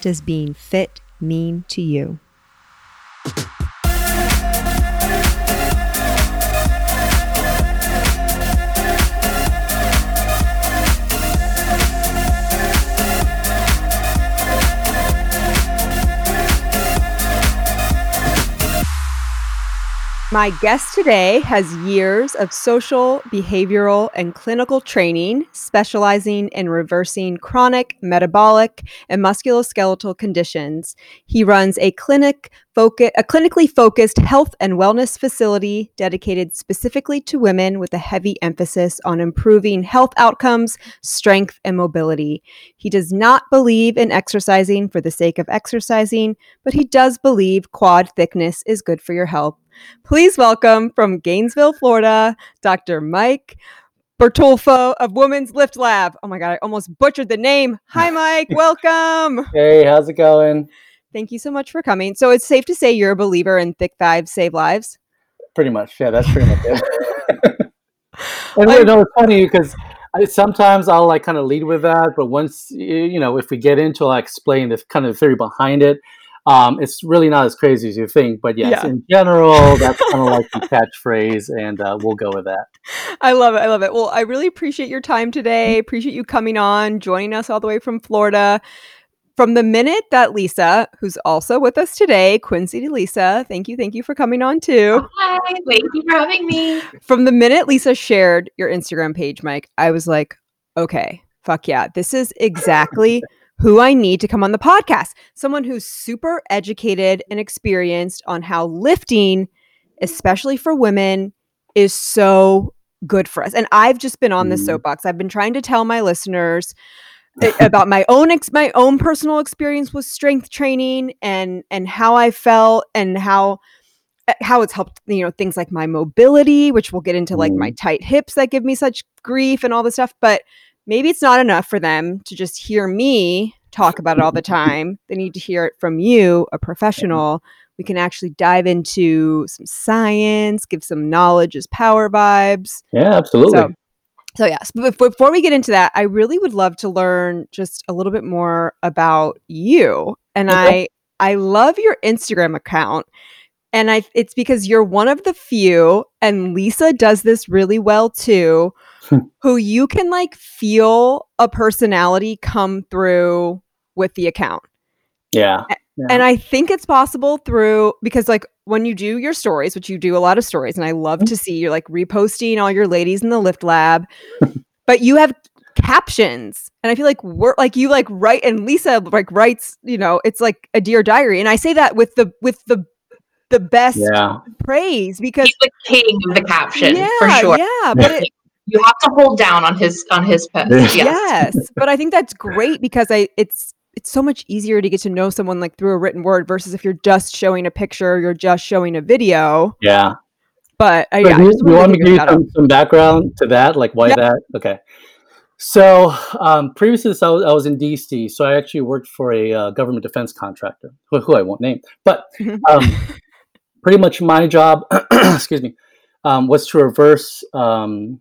does being fit mean to you? My guest today has years of social, behavioral, and clinical training, specializing in reversing chronic, metabolic, and musculoskeletal conditions. He runs a clinic a clinically focused health and wellness facility dedicated specifically to women with a heavy emphasis on improving health outcomes, strength, and mobility. He does not believe in exercising for the sake of exercising, but he does believe quad thickness is good for your health Please welcome from Gainesville, Florida, Dr. Mike Bertolfo of Women's Lift Lab. Oh my God, I almost butchered the name. Hi, Mike. welcome. Hey, how's it going? Thank you so much for coming. So it's safe to say you're a believer in thick thighs save lives? Pretty much. Yeah, that's pretty much it. and you know, it's funny because sometimes I'll like kind of lead with that, but once you know, if we get into, I explain the kind of theory behind it. Um, it's really not as crazy as you think, but yes, yeah. in general, that's kind of like the catchphrase, and uh, we'll go with that. I love it. I love it. Well, I really appreciate your time today. Appreciate you coming on, joining us all the way from Florida. From the minute that Lisa, who's also with us today, Quincy to Lisa, thank you, thank you for coming on too. Hi, thank you for having me. From the minute Lisa shared your Instagram page, Mike, I was like, okay, fuck yeah, this is exactly who I need to come on the podcast. Someone who's super educated and experienced on how lifting, especially for women, is so good for us. And I've just been on the mm. soapbox. I've been trying to tell my listeners about my own ex- my own personal experience with strength training and and how I felt and how eh, how it's helped you know things like my mobility which we'll get into like my mm. tight hips that give me such grief and all this stuff but maybe it's not enough for them to just hear me talk about it all the time. They need to hear it from you, a professional. We can actually dive into some science, give some knowledge as power vibes. Yeah, absolutely. So, so yes, but before we get into that, I really would love to learn just a little bit more about you. And okay. I I love your Instagram account. And I it's because you're one of the few and Lisa does this really well too who you can like feel a personality come through with the account. Yeah. yeah. And I think it's possible through because like when you do your stories, which you do a lot of stories, and I love mm-hmm. to see you're like reposting all your ladies in the lift lab, but you have captions and i feel like we're like you like write and lisa like writes you know it's like a dear diary and i say that with the with the the best yeah. praise because he's the king of the caption yeah, for sure yeah but it, you have to hold down on his on his post. Yes. yes. but I think that's great because I it's it's so much easier to get to know someone like through a written word versus if you're just showing a picture, you're just showing a video. Yeah. But uh, yeah, you, you want to give you some, some, background to that, like why yep. that? Okay. So um, previously, I was, I was in DC, so I actually worked for a uh, government defense contractor, who, who, I won't name. But um, pretty much my job, excuse me, um, was to reverse um,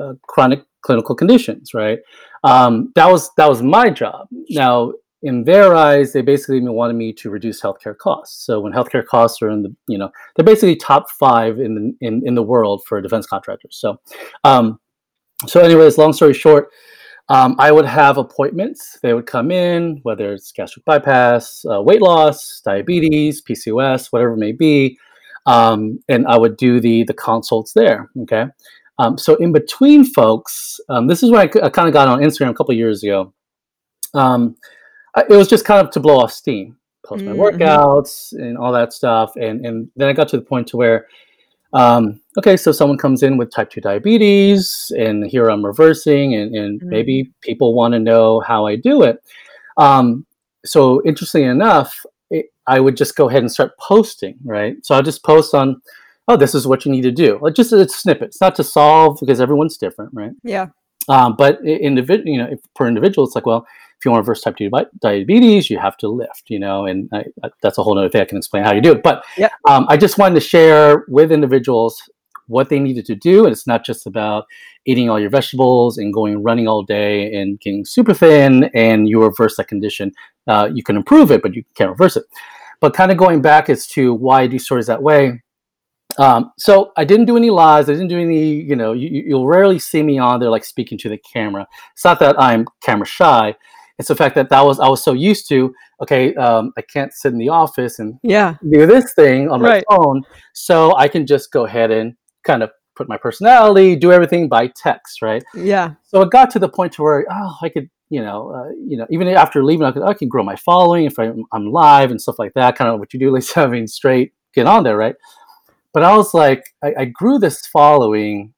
uh, chronic clinical conditions, right? Um, that was that was my job. Now, in their eyes, they basically wanted me to reduce healthcare costs. So when healthcare costs are in the, you know, they're basically top five in the in, in the world for defense contractors. So, um, so anyways, long story short, um, I would have appointments. They would come in, whether it's gastric bypass, uh, weight loss, diabetes, PCOS, whatever it may be, um, and I would do the the consults there. Okay, um, so in between folks, um, this is when I, I kind of got on Instagram a couple years ago. Um, I, it was just kind of to blow off steam, post my mm-hmm. workouts and all that stuff, and and then I got to the point to where, um, okay, so someone comes in with type two diabetes, and here I'm reversing, and and mm-hmm. maybe people want to know how I do it. Um, so interestingly enough, it, I would just go ahead and start posting, right? So I'll just post on, oh, this is what you need to do. Like just a snippet. It's not to solve because everyone's different, right? Yeah. Um, but individual, you know, if, per individual, it's like, well, if you want to reverse type 2 diabetes, you have to lift, you know, and I, I, that's a whole other thing. I can explain how you do it. But Yep. um, I just wanted to share with individuals what they needed to do. And it's not just about eating all your vegetables and going running all day and getting super thin and you reverse that condition. Uh, you can improve it, but you can't reverse it. But kind of going back as to why I do stories that way. Um, so I didn't do any lives. I didn't do any, you know, you, you'll rarely see me on there like speaking to the camera. It's not that I'm camera shy. It's the fact that that was I was so used to. Okay, um, I can't sit in the office and Yeah. do this thing on my Right. phone, so I can just go ahead and kind of put my personality, do everything by text, right? Yeah. So it got to the point to where oh, I could, you know, uh, you know, even after leaving, I could I can grow my following if I'm, I'm live and stuff like that. Kind of what you do, Lisa. I mean, straight get on there, right? But I was like, I, I grew this following,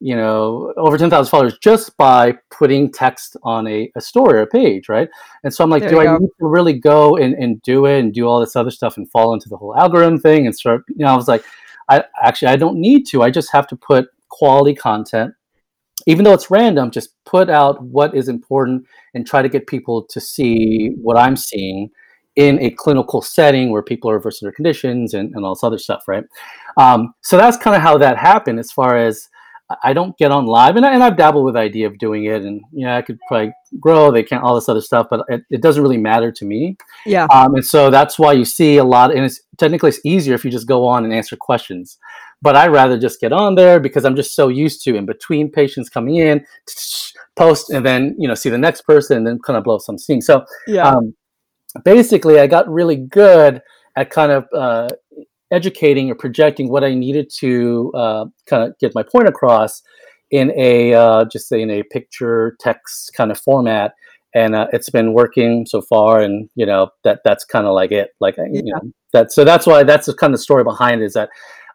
you know, over ten thousand followers just by putting text on a, a story or a page, right? And so I'm like, There do I go. need to really go and, and do it and do all this other stuff and fall into the whole algorithm thing and start? You know, I was like, I actually I don't need to. I just have to put quality content even though it's random, just put out what is important and try to get people to see what I'm seeing in a clinical setting where people are reversing their conditions and, and all this other stuff, right? Um, so that's kind of how that happened as far as I- don't get on live and, I, and I've dabbled with the idea of doing it and yeah, I could probably grow, they can't, all this other stuff, but it, it doesn't really matter to me. Yeah. Um, and so that's why you see a lot, and it's technically it's easier if you just go on and answer questions. But I rather just get on there because I'm just so used to in between patients coming in, post, and then you know see the next person, and then kind of blow some steam. So Yeah. um, basically, I got really good at kind of uh, educating or projecting what I needed to uh, kind of get my point across in a uh, just say in a picture text kind of format and uh, it's been working so far and you know that that's kind of like it like I- you know that so that's why that's the kind of story behind it is that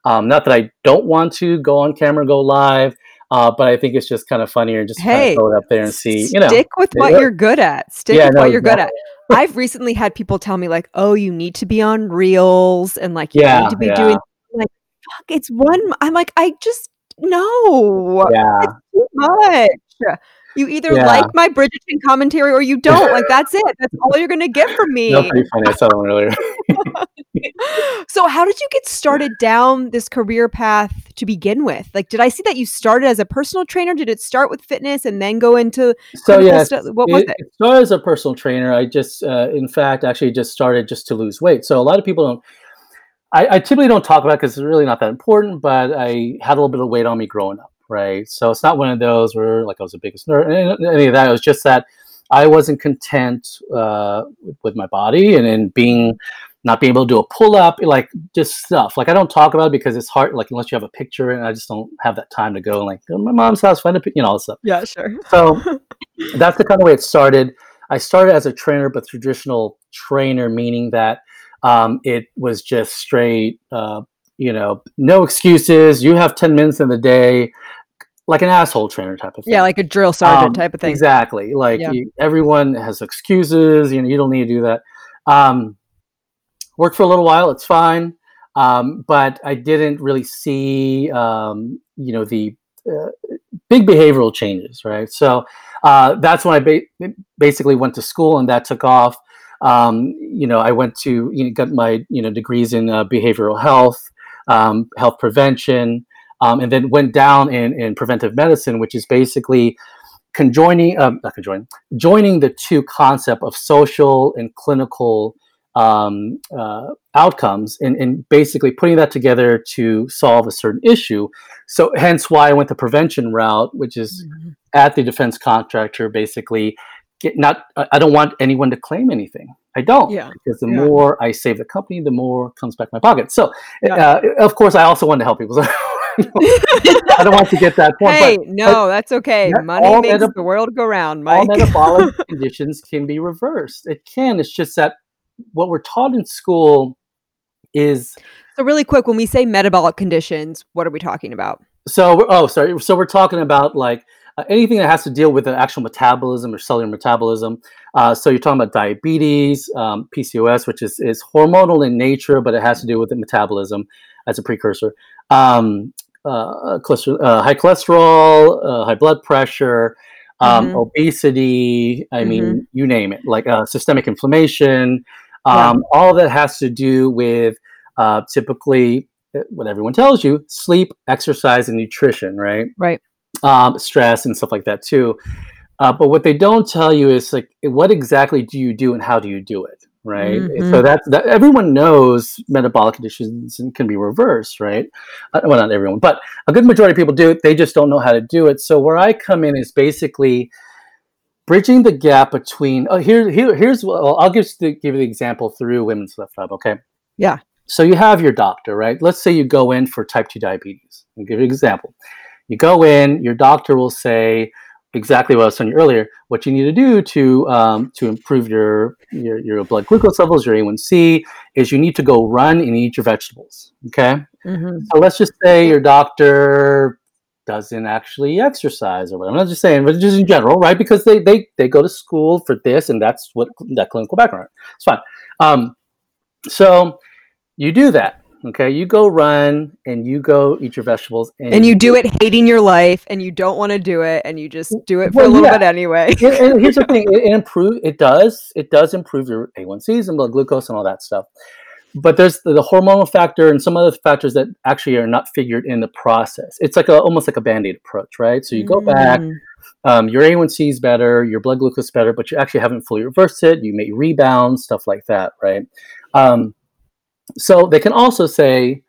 um, not that I don't want to go on camera go live uh, but I think it's just kind of funnier just to kind Hey, of throw it up there and see you know Stick with what Yeah. you're good at. Stick Yeah, with no, what you're good at. I've recently had people tell me like, "Oh, you need to be on Reels and like you Yeah, need to be yeah. doing like fuck, it's one I'm like, I just no. yeah It's too much. You either Yeah. like my Bridgerton commentary or you don't. Like that's it. That's all you're gonna get from me. no pretty funny I saw that one earlier So how did you get started down this career path to begin with? Like did I see that you started as a personal trainer? Did it start with fitness and then go into so yeah stu- what was it, it? it started as a personal trainer. I just, uh, in fact, actually just started just to lose weight. So a lot of people don't. I, I typically don't talk about because it's really not that important. But I had a little bit of weight on me growing up, right? So it's not one of those where like I was the biggest nerd, any any of that. It was just that I wasn't content uh, with, with my body and in being not being able to do a pull up, like just stuff. Like I don't talk about it because it's hard. Like unless you have a picture, and I just don't have that time to go like go to my mom's house, find a, you know, all this stuff. Yeah, sure. So that's the kind of way it started. I started as a trainer, but traditional trainer, meaning that um, it was just straight, uh, you know, no excuses. You have 10 minutes in the day, like an asshole trainer type of thing. Yeah, like a drill sergeant Um, type of thing. Exactly. Like Yeah. you, everyone has excuses. You know, you don't need to do that. Um, worked for a little while. It's fine. Um, but I didn't really see, um, you know, the uh, big behavioral changes, right? So uh, that's when I ba- basically went to school, and that took off. Um, you know, I went to you know, got my you know degrees in uh, behavioral health, um, health prevention, um, and then went down in in preventive medicine, which is basically conjoining, um, not conjoining, joining the two concept of social and clinical um, uh, outcomes and, and basically putting that together to solve a certain issue. So hence why I went the prevention route, which is Mhm. at the defense contractor, basically get not, I don't want anyone to claim anything. I don't Yeah. because the Yeah. more I save the company, the more comes back in my pocket. So, Yeah. uh, of course, I also want to help people. So I don't want to get that point. Hey, no, that's okay. Money makes meta- the world go round, all metabolic conditions can be reversed. It can. It's just that what we're taught in school is So really quick, when we say metabolic conditions, what are we talking about? so. Oh, sorry. So we're talking about like uh, anything that has to deal with the actual metabolism or cellular metabolism. Uh, so you're talking about diabetes, um, PCOS, which is, is hormonal in nature, but it has to do with the metabolism as a precursor. Um, uh, cholesterol, uh, high cholesterol, uh, high blood pressure, um, Mhm. obesity. I Mhm. mean, you name it, like uh, systemic inflammation. Um, All that has to do with uh, typically what everyone tells you: sleep, exercise, and nutrition. Right? Right. Um, stress and stuff like that too. Uh, but what they don't tell you is like what exactly do you do and how do you do it, right? Mhm. So that's that. Everyone knows metabolic conditions can be reversed, right? Uh, well, not everyone, but a good majority of people do it. They just don't know how to do it. So where I come in is basically bridging the gap between. Oh, here, here, here's. Well, I'll give the, give you the example through Women's Lift Lab. Okay. Yeah. So you have your doctor, right? Let's say you go in for type two diabetes. I'll give you an example. You go in, your doctor will say exactly what I was telling you earlier. What you need to do to um, to improve your, your your blood glucose levels, your A1C, is you need to go run and eat your vegetables. Okay. Mhm. So let's just say your doctor doesn't actually exercise or whatever. I'm not just saying, but just in general, right? Because they they they go to school for this, and that's what that clinical background. It's fine. Um, so you do that. Okay, you go run and you go eat your vegetables, And you do it hating your life and you don't want to do it and you just do it for Well, a little yeah. bit anyway. and, and here's the thing: it, it improve. It does. It does improve your A1Cs and blood glucose and all that stuff. But there's the, the hormonal factor and some other factors that actually are not figured in the process. It's like a almost like a band-aid approach, right? So you go back, Mm. um, your A1C is better, your blood glucose is better, but you actually haven't fully reversed it. You may rebound, stuff like that, right? Um, so they can also say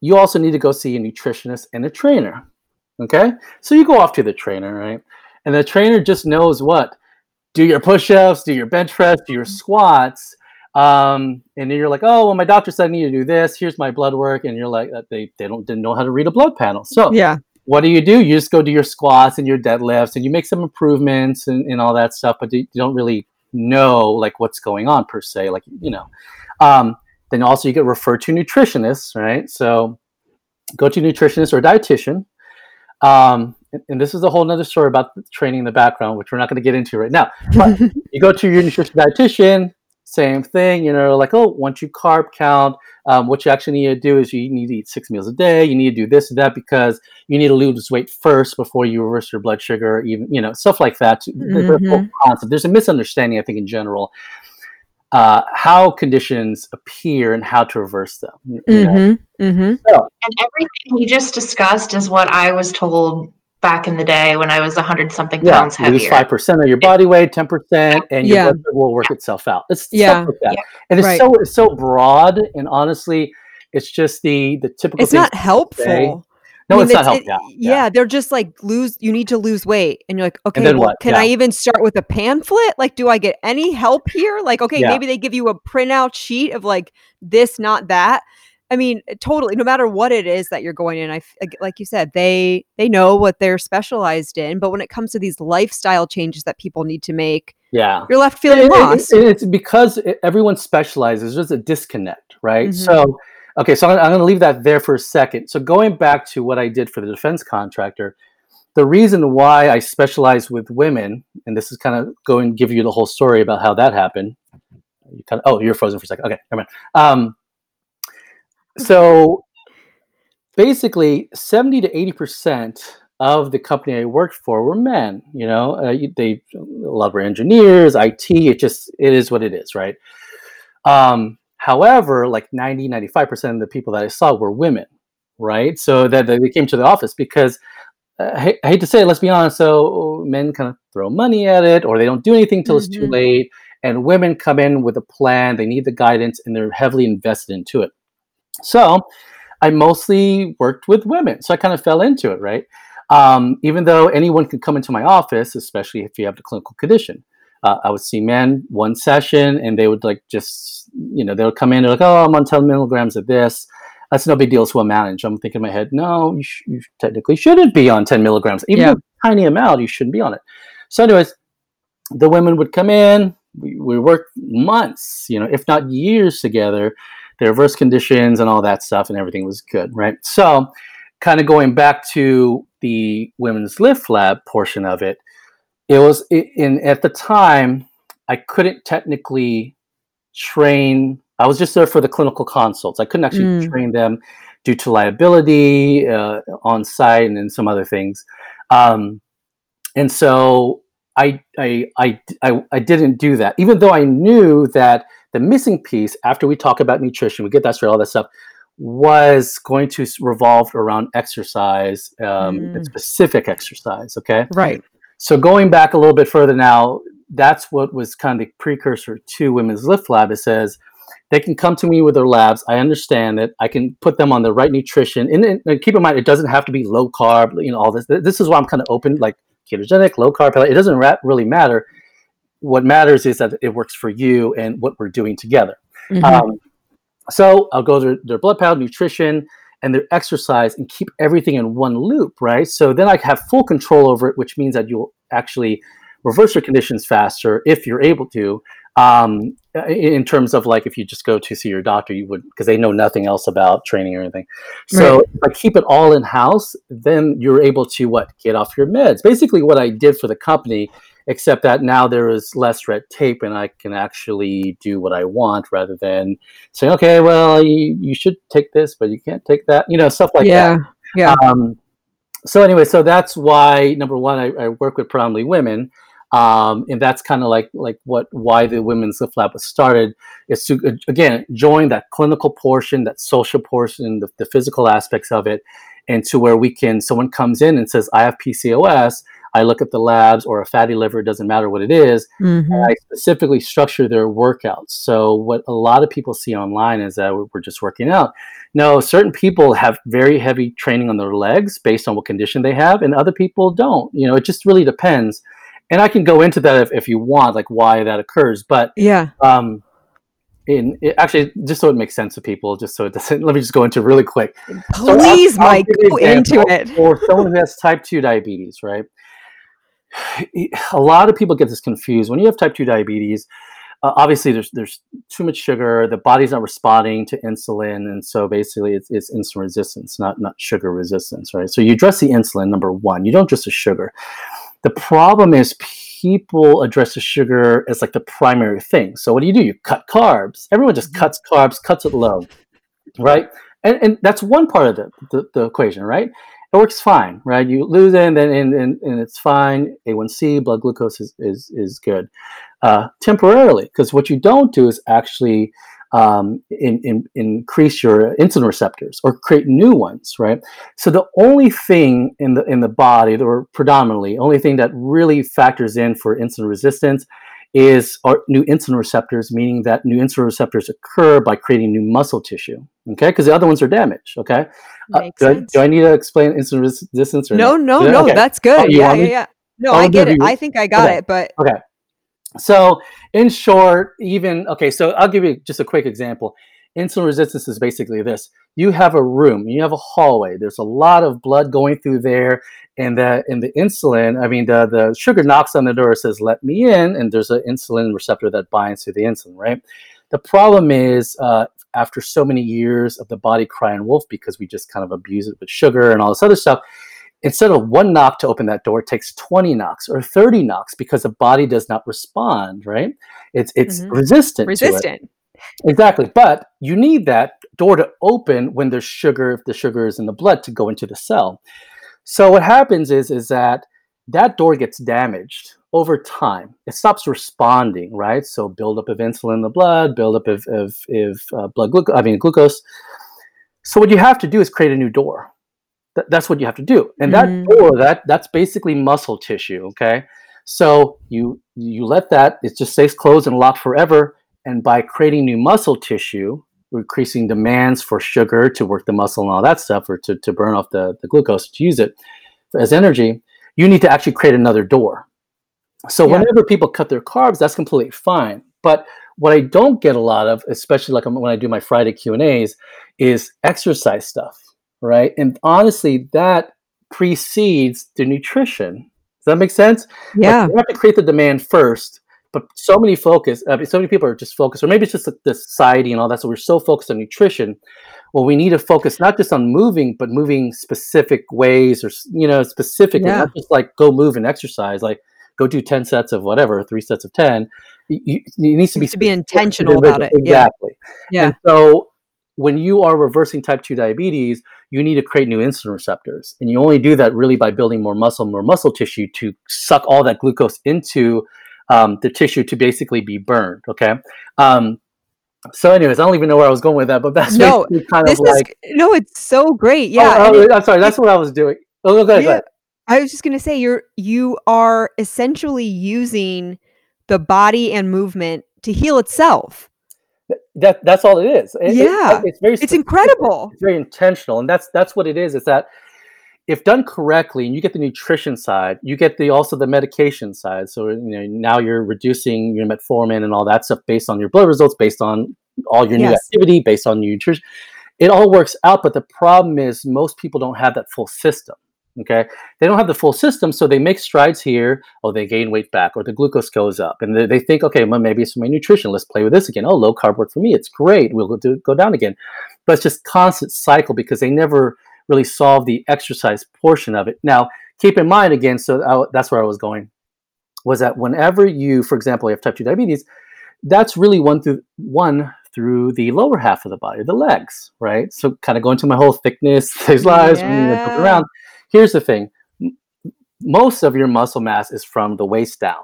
you also need to go see a nutritionist and a trainer. Okay, so you go off to the trainer, right? And the trainer just knows what do your push-ups, do your bench press, do your squats. Um, and then you're like, oh, well, my doctor said I need to do this. Here's my blood work, and you're like, uh, they they don't didn't know how to read a blood panel. So Yeah. what do you do? You just go do your squats and your deadlifts, and you make some improvements and, and all that stuff, but you you don't really know like what's going on per se. Like you know, um, then also you get referred to nutritionists, right? So go to a nutritionist or dietitian. Um, and, and this is a whole nother story about training in the background, which we're not going to get into right now. But you go to your nutrition dietitian, same thing, you know, like, oh, once you carb count, um, what you actually need to do is you need to eat six meals a day. You need to do this and that because you need to lose weight first before you reverse your blood sugar, even, you know, stuff like that. The- the whole concept. There's a misunderstanding, I think, in general, uh, how conditions appear and how to reverse them. Mm-hmm. Mm-hmm. And everything you just discussed is what I was told back in the day when I was 100 something Yeah, pounds lose heavier. five percent of your body weight, ten percent, and your Yeah. blood will work itself out. It's Yeah. stuff like that. Yeah. and it's Right. so it's so broad, and honestly, it's just the the typical. It's not to say. helpful. No, I mean, it's not helpful. it- Yeah, yeah, they're just like lose. You need to lose weight, and you're like, okay, well, can Yeah. I even start with a pamphlet? Like, do I get any help here? Like, okay, Yeah. maybe they give you a printout sheet of like this, not that. I mean, totally. No matter what it is that you're going in, I like- you said, they they know what they're specialized in. But when it comes to these lifestyle changes that people need to make, yeah. you're left feeling And- lost. and it's because it- everyone specializes. There's a disconnect, right? Mhm. So, okay, so I'm, going to leave that there for a second. So, going back to what I did for the defense contractor, the reason why I specialize with women, and this is kind of going to give you the whole story about how that happened. You kind of, oh, you're frozen for a second. Okay, never mind. Um, so, basically, 70 to 80 percent of the company I worked for were men. You know, uh, they a lot were engineers, IT. It just it is what it is, right? Um, however, like 90, 95 percent of the people that I saw were women, right? So that they came to the office because uh, I, hate, I hate to say it, let's be honest. So men kind of throw money at it, or they don't do anything till it's too Mhm. late. And women come in with a plan. They need the guidance, and they're heavily invested into it. So I mostly worked with women, so I kind of fell into it, right? Um, even though anyone can come into my office, especially if you have the clinical condition. Uh, I would see men one session, and they would like just, you know, they would come in. They're like, "Oh, I'm on 10 milligrams of this." That's no big deal to a manager. I'm thinking in my head, no, you, sh- you technically shouldn't be on 10 milligrams, even Yeah. a tiny amount. You shouldn't be on it. So, anyways, the women would come in. We, we worked months, you know, if not years together. Their reverse conditions and all that stuff, and everything was good, right? So, kind of going back to the women's lift lab portion of it, it was in at the time I couldn't technically train. I was just there for the clinical consults. I couldn't actually mm. train them due to liability uh, on site and then some other things. Um, and so I, I, I, I, I didn't do that, even though I knew that the missing piece after we talk about nutrition, we get that straight, all that stuff, was going to revolve around exercise um, mm. and specific exercise. Okay. Right. So going back a little bit further now, that's what was kind of the precursor to Women's Lift Lab. It says they can come to me with their labs. I understand that I can put them on the right nutrition. And, and keep in mind, it doesn't have to be low carb. You know, all this. This is why I'm kind of open, like ketogenic, low carb. It doesn't really matter. What matters is that it works for you and what we're doing together. Mm-hmm. Um, so I'll go to their blood panel, nutrition, and their exercise and keep everything in one loop, right? So then I have full control over it, which means that you'll actually reverse your conditions faster if you're able to. Um, in terms of like if you just go to see your doctor, you would because they know nothing else about training or anything. So right. if I keep it all in house, then you're able to what get off your meds. Basically, what I did for the company except that now there is less red tape and I can actually do what I want rather than saying, okay, well, you, you should take this, but you can't take that, you know, stuff like yeah, that. Yeah. Um, so anyway, so that's why number one, I, I work with predominantly women. Um, and that's kind of like like what why the women's lift lab was started is to again join that clinical portion that social portion the, the physical aspects of it and to where we can someone comes in and says i have pcos I look at the labs or a fatty liver, it doesn't matter what it is, mm-hmm. I specifically structure their workouts. So, what a lot of people see online is that we're just working out. No, certain people have very heavy training on their legs based on what condition they have, and other people don't. You know, it just really depends. And I can go into that if, if you want, like why that occurs. But yeah, um, in it, actually just so it makes sense to people just so it doesn't let me just go into really quick please so I'll, mike I'll go into it for someone who has type 2 diabetes right a lot of people get this confused. When you have type 2 diabetes uh, obviously there's there's too much sugar the body's not responding to insulin and so basically it's, it's insulin resistance not not sugar resistance right? So you address the insulin number one. You don't address the sugar. The problem is people address the sugar as like the primary thing. So what do you do? You cut carbs. Everyone just mm-hmm. cuts carbs cuts it low right? And, and that's one part of the, the, the equation right it works fine, right? You lose it and then and, and, and it's fine. A1C, blood glucose is is, is good uh, temporarily because what you don't do is actually um, in, in, increase your insulin receptors or create new ones, right? So the only thing in the in the body, or predominantly, only thing that really factors in for insulin resistance is our new insulin receptors, meaning that new insulin receptors occur by creating new muscle tissue. Okay, because the other ones are damaged. Okay, uh, do, I, do, I, need to explain insulin resistance? Or no, no, no, okay. that's good. Oh, yeah, yeah, yeah. No, I get it. I think I got okay. it, but okay. So, in short, even okay. So, I'll give you just a quick example. Insulin resistance is basically this: you have a room, you have a hallway. There's a lot of blood going through there, and the and the insulin. I mean, the the sugar knocks on the door, says "Let me in," and there's an insulin receptor that binds to the insulin, right? The problem is, uh, after so many years of the body crying wolf because we just kind of abuse it with sugar and all this other stuff, instead of one knock to open that door, it takes 20 knocks or 30 knocks because the body does not respond, right? It's it's mm-hmm. resistant. Resistant. Exactly. But you need that door to open when there's sugar, if the sugar is in the blood, to go into the cell. So what happens is is that that door gets damaged over time. It stops responding, right? So buildup of insulin in the blood, buildup of, of, of uh, blood glucose, I mean glucose. So what you have to do is create a new door. Th- that's what you have to do. And that mm. door, that that's basically muscle tissue, okay? So you you let that, it just stays closed and locked forever and by creating new muscle tissue, increasing demands for sugar to work the muscle and all that stuff, or to, to burn off the, the glucose to use it as energy, you need to actually create another door. So yeah. whenever people cut their carbs, that's completely fine. But what I don't get a lot of, especially like when I do my Friday Q and A's, is exercise stuff, right? And honestly, that precedes the nutrition. Does that make sense? Yeah, like you have to create the demand first but so many focus, I mean, so many people are just focused, or maybe it's just the, the society and all that. So we're so focused on nutrition, well, we need to focus not just on moving, but moving specific ways or you know specific, Yeah. not just like go move and exercise, like go do ten sets of whatever, three sets of ten. You, you, it needs to be to be intentional about it. individual. Yeah. Exactly. Yeah. And so when you are reversing type 2 diabetes, you need to create new insulin receptors. And you only do that really by building more muscle, more muscle tissue to suck all that glucose into um, the tissue to basically be burned. Okay. Um, so, anyways, I don't even know where I was going with that, but that's No, kind This of like. is no, it's so great. Oh, Yeah. oh, it- I'm sorry. That's what I was doing. Oh, go ahead. Go ahead. I was just gonna say you're you are essentially using the body and movement to heal itself. That, that's all it is. It- it- Yeah. it's very It's incredible. it's very intentional and that's that's what it is is that if done correctly and you get the nutrition side you get the also the medication side. So you know now you're reducing your metformin and all that stuff based on your blood results based on all your new activity based on nutrition. It all works out but the problem is most people don't have that full system okay? They don't have the full system so they make strides here. Oh they gain weight back or the glucose goes up. And they, they think okay well maybe it's my nutrition. Let's play with this again. Oh low carb work for me. It's great. We'll go, do, go down again. But it's just constant cycle because they never really solve the exercise portion of it. Now keep in mind again so I, that's where i was going was that whenever you for example you have type 2 diabetes that's really one through one through the lower half of the body the legs right? So kind of going to my whole thickness these lives Yeah. around. Here's the thing. Most of your muscle mass is from the waist down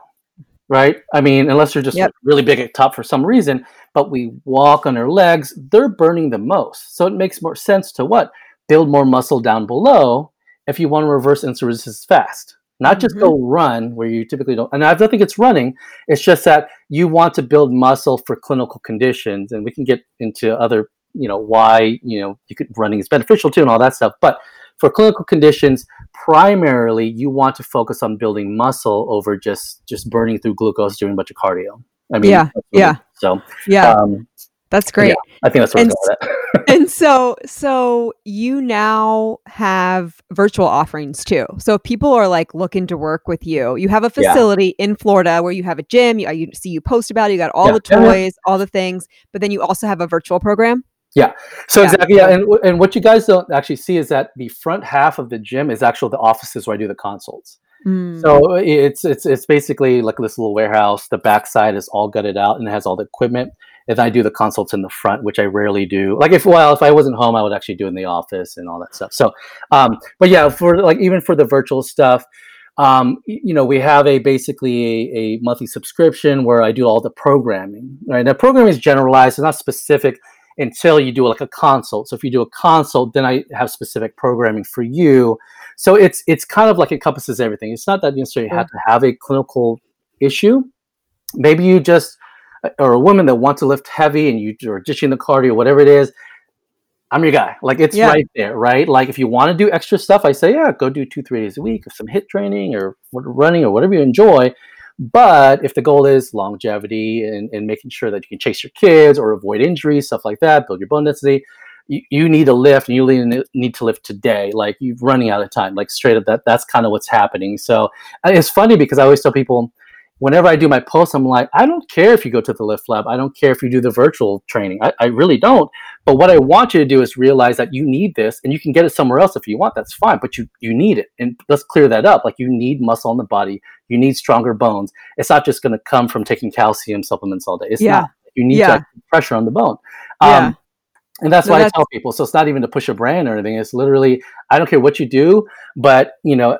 right? I mean unless you're just Yep. really big at top for some reason but we walk on our legs they're burning the most. So it makes more sense to what build more muscle down below if you want to reverse insulin resistance fast. Not just go run where you typically don't and i don't think it's running it's just that you want to build muscle for clinical conditions and we can get into other you know why you know you could running is beneficial too and all that stuff but for clinical conditions primarily you want to focus on building muscle over just just burning through glucose doing a bunch of cardio. I mean Yeah, yeah. so Yeah, um that's great. i think that's what And it's going with and so so you now have virtual offerings too so if people are like looking to work with you you have a Yeah. facility in florida where you have a gym you, you see you post about it you got all Yeah. the Yeah, yeah. toys all the things but then you also have a virtual program Yeah. So Yeah. exactly, yeah, and and what you guys don't actually see is that the front half of the gym is actually the offices where I do the consults. Mm. So it's it's it's basically like this little warehouse. The backside is all gutted out and it has all the equipment. And I do the consults in the front, which I rarely do. Like if well, if I wasn't home, I would actually do in the office and all that stuff. So, um, but yeah, for like even for the virtual stuff, um, you know, we have a basically a, a monthly subscription where I do all the programming. Right, now programming is generalized; it's not specific until you do like a consult. So if you do a consult, then I have specific programming for you. So it's it's kind of like encompasses everything. It's not that you necessarily have to have a clinical issue. Maybe you just or a woman that wants to lift heavy and you are ditching the cardio, whatever it is. I'm your guy. Like it's Yeah. right there, right? Like if you want to do extra stuff, I say, yeah, go do two, three days a week of some HIIT training or running or whatever you enjoy. But if the goal is longevity and, and making sure that you can chase your kids or avoid injuries, stuff like that, build your bone density, you, you need to lift and you need need to lift today. Like you're running out of time. Like straight up, that that's kind of what's happening. So it's funny because I always tell people, whenever I do my posts, I'm like, I don't care if you go to the Lift Lab. I don't care if you do the virtual training. I, I really don't. But what I want you to do is realize that you need this, and you can get it somewhere else if you want. That's fine, but you you need it, and let's clear that up. Like you need muscle in the body. You need stronger bones. It's not just going to come from taking calcium supplements all day. It's Yeah. not. You need Yeah. pressure on the bone. Yeah. Um, and that's No, why that's- I tell people. So it's not even to push a brand or anything. It's literally, I don't care what you do, but you know,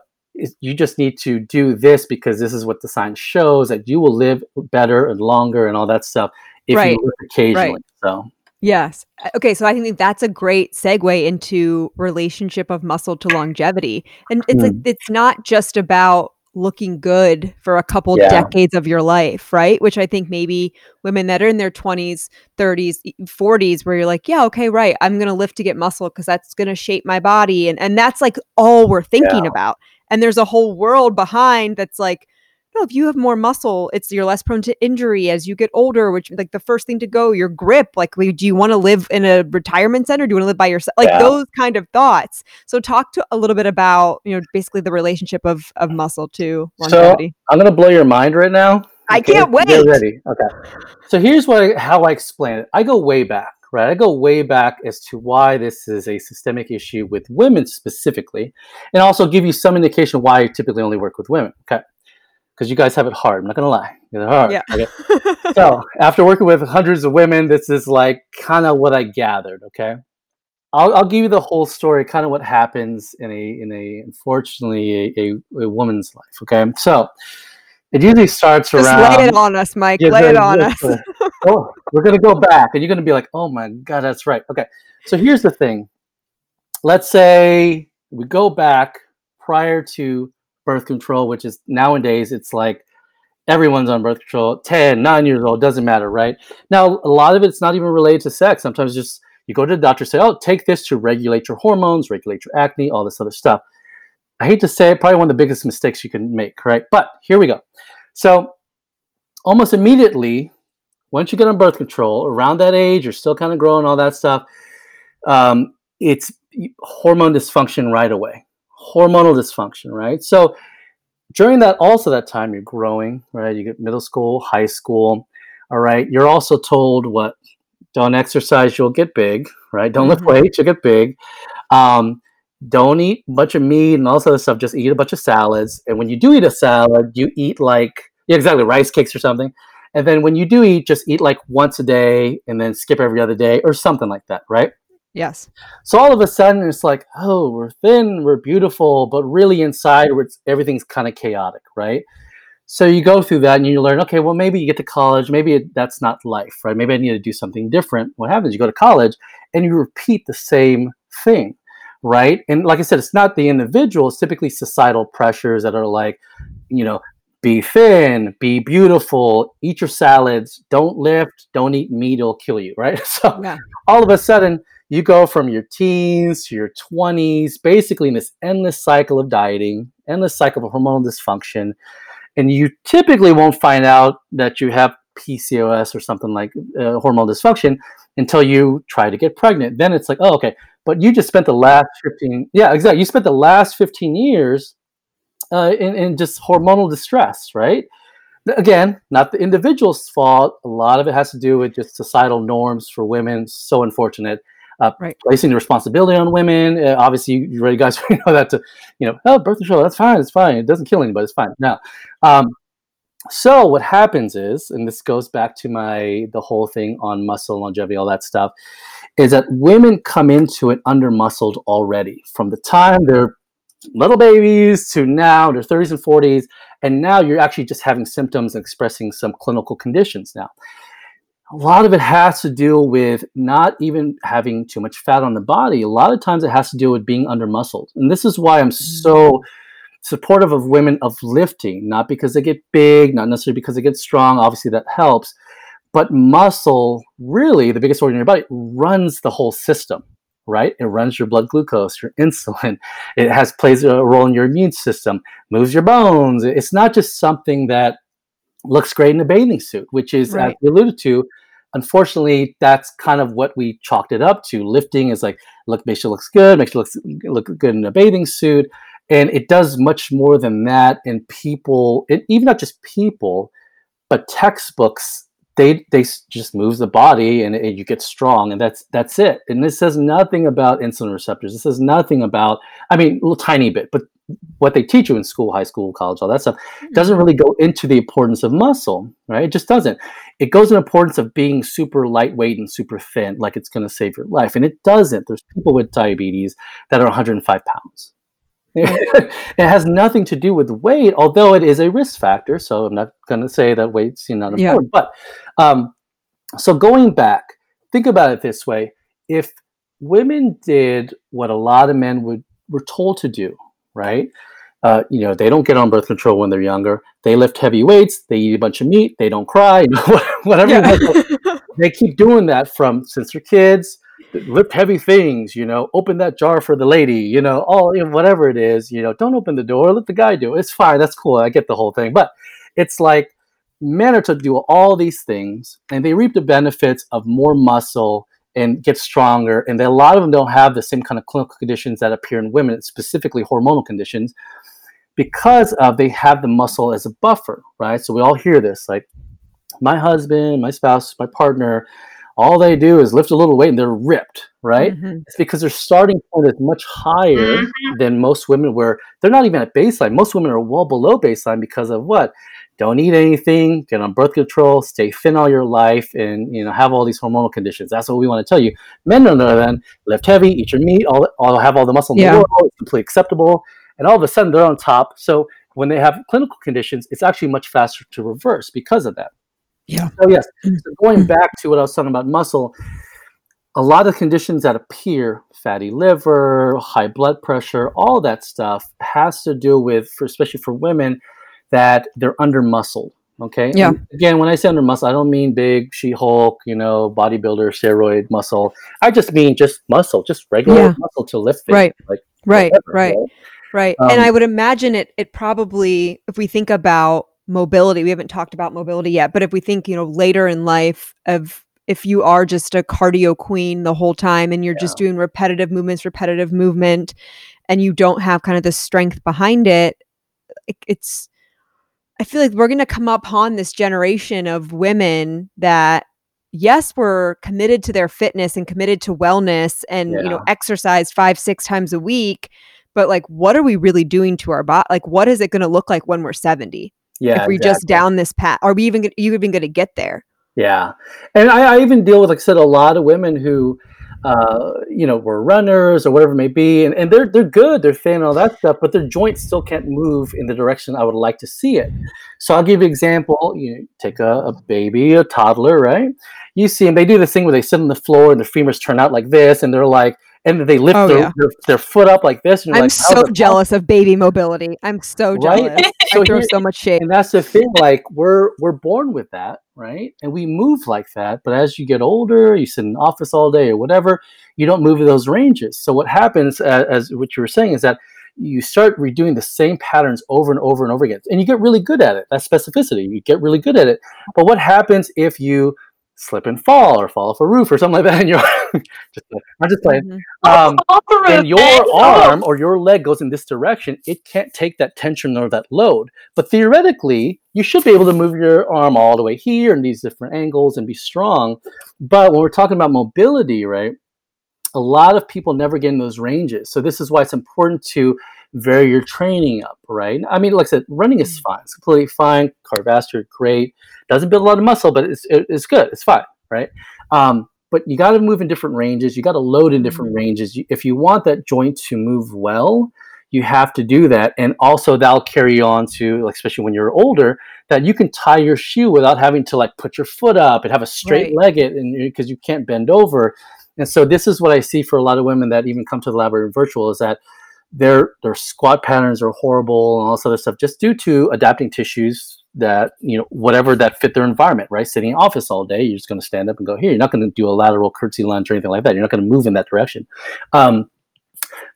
you just need to do this because this is what the science shows that you will live better and longer and all that stuff if Right. you lift occasionally. So Yes. Uh, Okay. So I think that's a great segue into relationship of muscle to longevity. And it's like, it's not just about looking good for a couple Yeah. decades of your life, right? Which I think maybe women that are in their 20s, 30s, e- 40s, where you're like, yeah, okay, right. I'm going to lift to get muscle because that's going to shape my body. And, and that's like all we're thinking Yeah. about. And there's a whole world behind that's like, no, if you have more muscle, it's you're less prone to injury as you get older, which like the first thing to go, your grip. Like, do you want to live in a retirement center? Do you want to live by yourself? Like Yeah. those kind of thoughts. So talk to a little bit about, you know, basically the relationship of of muscle to longevity. So- I'm gonna blow your mind right now. I Okay, can't wait. Get ready. Okay. So here's what I, how I explain it. I go way back, right? I go way back as to why this is a systemic issue with women specifically, and also give you some indication why I typically only work with women. Okay, because you guys have it hard. I'm not gonna lie, it's hard. Yeah. Okay? so after working with hundreds of women, this is like kind of what I gathered. Okay, I'll, I'll give you the whole story, kind of what happens in a in a unfortunately a, a, a woman's life. Okay, so it usually starts Just around. lay it on us, Mike. Yeah, lay it on us. oh, we're gonna go back, and you're gonna be like, "Oh my god, that's right." Okay, so here's the thing. Let's say we go back prior to birth control, which is nowadays it's like everyone's on birth control 10 9 years old doesn't matter right? Now a lot of it's not even related to sex. Sometimes just you go to the doctor say oh take this to regulate your hormones regulate your acne all this other stuff. I hate to say it probably one of the biggest mistakes you can make right? But here we go. So almost immediately once you get on birth control around that age you're still kind of growing all that stuff um, it's hormone dysfunction right away. Hormonal dysfunction right? So during that also that time you're growing right? You get middle school high school all right? You're also told what don't exercise you'll get big right? Don't lift Mhm. weights you'll get big. Um, don't eat a bunch of meat and all this other stuff just eat a bunch of salads and when you do eat a salad you eat like yeah exactly rice cakes or something and then when you do eat just eat like once a day and then skip every other day or something like that right yes. so all of a sudden, it's like, oh, we're thin, we're beautiful, but really inside, it's, everything's kind of chaotic, right? So you go through that and you learn, okay, well, maybe you get to college, maybe it, that's not life, right? Maybe I need to do something different. What happens? You go to college and you repeat the same thing, right? And like I said, it's not the individual, it's typically societal pressures that are like, you know, be thin, be beautiful, eat your salads, don't lift, don't eat meat, it'll kill you, right? So Yeah. all of a sudden you go from your teens to your 20s basically in this endless cycle of dieting endless cycle of hormonal dysfunction and you typically won't find out that you have pcos or something like uh, hormonal dysfunction until you try to get pregnant then it's like oh okay but you just spent the last 15 yeah exactly you spent the last 15 years uh, in, in just hormonal distress right again, not the individual's fault. A lot of it has to do with just societal norms for women. So unfortunate. Uh, Right. Placing the responsibility on women. Uh, obviously, you, you guys already know that to, you know, oh, birth control, that's fine. It's fine. It doesn't kill anybody. It's fine. Now, um, so what happens is, and this goes back to my the whole thing on muscle longevity, all that stuff, is that women come into it under muscled already from the time they're little babies to now their 30s and 40s and now you're actually just having symptoms and expressing some clinical conditions now. A lot of it has to do with not even having too much fat on the body. A lot of times it has to do with being under muscled. And this is why i'm so mm-hmm. supportive of women of lifting not because they get big not necessarily because they get strong obviously that helps but muscle really the biggest organ in your body runs the whole system right? It runs your blood glucose your insulin. It has plays a role in your immune system moves your bones. It's not just something that looks great in a bathing suit which is as Right. we alluded to unfortunately that's kind of what we chalked it up to. Lifting is like look make sure it looks good make sure it looks look good in a bathing suit. And it does much more than that and people it, even not just people but textbooks they they just moves the body and, and you get strong and that's that's it. And this says nothing about insulin receptors. This says nothing about i mean a little tiny bit but what they teach you in school high school college all that stuff hmm. doesn't really go into the importance of muscle right? It just doesn't. It goes in importance of being super lightweight and super thin like it's going to save your life and it doesn't. There's people with diabetes that are 105 pounds it has nothing to do with weight although it is a risk factor so i'm not going to say that weight's you know, not Yeah. important but um, so going back think about it this way if women did what a lot of men would were told to do right uh, you know they don't get on birth control when they're younger they lift heavy weights they eat a bunch of meat they don't cry you know, whatever Yeah. they keep doing that from since they're kids lift heavy things you know open that jar for the lady you know all you know, whatever it is you know don't open the door let the guy do it. It's fine that's cool i get the whole thing. But it's like men are to do all these things and they reap the benefits of more muscle and get stronger and a lot of them don't have the same kind of clinical conditions that appear in women specifically hormonal conditions because of they have the muscle as a buffer right? So we all hear this like my husband my spouse my partner all they do is lift a little weight and they're ripped, right? Mhm. It's because their starting point is much higher Mhm. than most women where they're not even at baseline. Most women are well below baseline because of what? Don't eat anything, get on birth control, stay thin all your life, and you know have all these hormonal conditions. That's what we want to tell you. Men, on the other hand, lift heavy, eat your meat, all, all have all the muscle in Yeah. the world, it's completely acceptable, and all of a sudden they're on top. So when they have clinical conditions, it's actually much faster to reverse because of that. Yeah. So yes, Mm. so going back to what I was talking about muscle, a lot of conditions that appear, fatty liver, high blood pressure, all that stuff has to do with, for, especially for women, that they're under muscled. Okay. Yeah. And again, when I say under muscle, I don't mean big She Hulk, you know, bodybuilder, steroid muscle. I just mean just muscle, just regular Yeah. muscle to lift things. Right. Like Right, whatever, right. Right. Um, and I would imagine it it probably if we think about mobility, we haven't talked about mobility yet, but if we think, you know, later in life of if you are just a cardio queen the whole time and you're just doing repetitive movements, repetitive movement and you don't have kind of the strength behind it, it it's I feel like we're going to come upon this generation of women that yes, we're committed to their fitness and committed to wellness and you know exercise 5 6 times a week, but like what are we really doing to our body? Like what is it going to look like when we're 70? Yeah. if we just exactly. down this path are we even gonna, you even going to get there? Yeah, and I, I even deal with, like I said, a lot of women who, uh, you know, were runners or whatever it may be, and, and they're they're good, they're thin, and all that stuff, but their joints still can't move in the direction I would like to see it. So I'll give you an example. You take a, a baby, a toddler, right? You see them; they do this thing where they sit on the floor and their femurs turn out like this, and they're like, and they lift Oh, their, yeah. their, their foot up like this. And I'm like, so jealous of baby mobility. I'm so Right? jealous. So I throw so much shade. and that's the thing like we're we're born with that right and we move like that but as you get older you sit in office all day or whatever you don't move in those ranges so what happens as, as what you were saying is that you start redoing the same patterns over and over and over again and you get really good at it That specificity you get really good at it but what happens if you slip and fall or fall off a roof or something like that and you're just i'm just playing Mhm. um, Over and your. Arm or your leg goes in this direction, it can't take that tension or that load. But theoretically, you should be able to move your arm all the way here in these different angles and be strong. But when we're talking about mobility, right, a lot of people never get in those ranges. So this is why it's important to vary your training up, right? I mean, like I said, running is fine. It's completely fine. Cardiovascular, great. Doesn't build a lot of muscle, but it's, it- it's good. It's fine, right? Um, but you got to move in different ranges. You got to load in different ranges. If you want that joint to move well, you have to do that, and also that'll carry on to, like, especially when you're older, that you can tie your shoe without having to like put your foot up and have a straight Right. leg it, and because you can't bend over. And so this is what I see for a lot of women that even come to the laboratory virtual is that their their squat patterns are horrible and all this other stuff just due to adapting tissues that you know whatever that fit their environment right? Sitting in office all day you're just going to stand up and go here you're not going to do a lateral curtsy lunge or anything like that. You're not going to move in that direction. Um,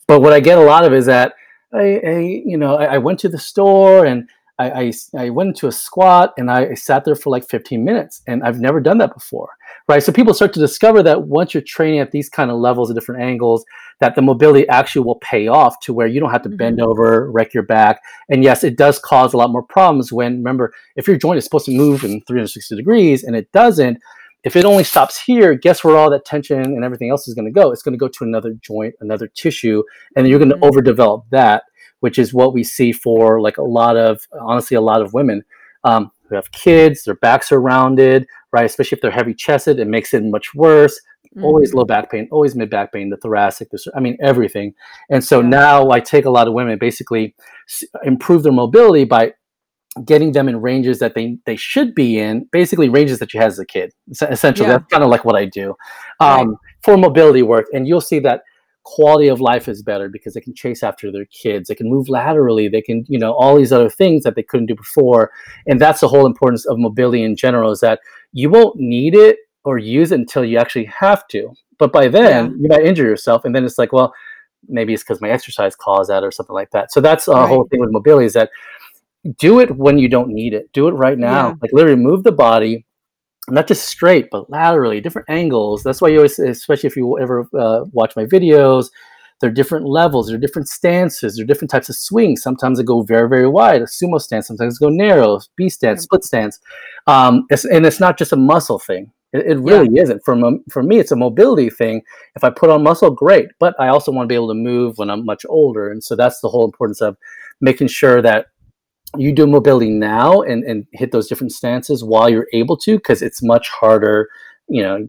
but what i get a lot of is that I, I you know I, I went to the store and I, I, I went into a squat and I sat there for like 15 minutes and I've never done that before, right? So people start to discover that once you're training at these kind of levels at different angles, that the mobility actually will pay off to where you don't have to bend over, wreck your back. And yes, it does cause a lot more problems when, remember, if your joint is supposed to move in 360 degrees and it doesn't, if it only stops here, guess where all that tension and everything else is going to go? It's going to go to another joint, another tissue, and you're going to Mhm. overdevelop that which is what we see for like a lot of honestly a lot of women um, who have kids their backs are rounded right especially if they're heavy chested it makes it much worse always Mhm. low back pain always mid back pain the thoracic the, i mean everything and so Yeah. now i take a lot of women basically s- improve their mobility by getting them in ranges that they they should be in basically ranges that you had as a kid essentially Yeah. that's kind of like what i do Right. um, for mobility work and you'll see that quality of life is better because they can chase after their kids. They can move laterally. They can you know all these other things that they couldn't do before. And that's the whole importance of mobility in general is that you won't need it or use it until you actually have to. But by then Yeah. you might injure yourself. And then it's like well maybe it's because my exercise caused that or something like that. So that's a Right. whole thing with mobility is that do it when you don't need it. Do it right now. Yeah. like literally move the body not just straight but laterally different angles that's why you always especially if you ever uh, watch my videos there are different levels there are different stances there are different types of swings sometimes they go very very wide a sumo stance sometimes they go narrow b stance split stance um, it's, and it's not just a muscle thing It, it really yeah. isn't. For, for me, it's a mobility thing. If I put on muscle, great. But I also want to be able to move when I'm much older. And so that's the whole importance of making sure that you do mobility now and, and hit those different stances while you're able to, because it's much harder you know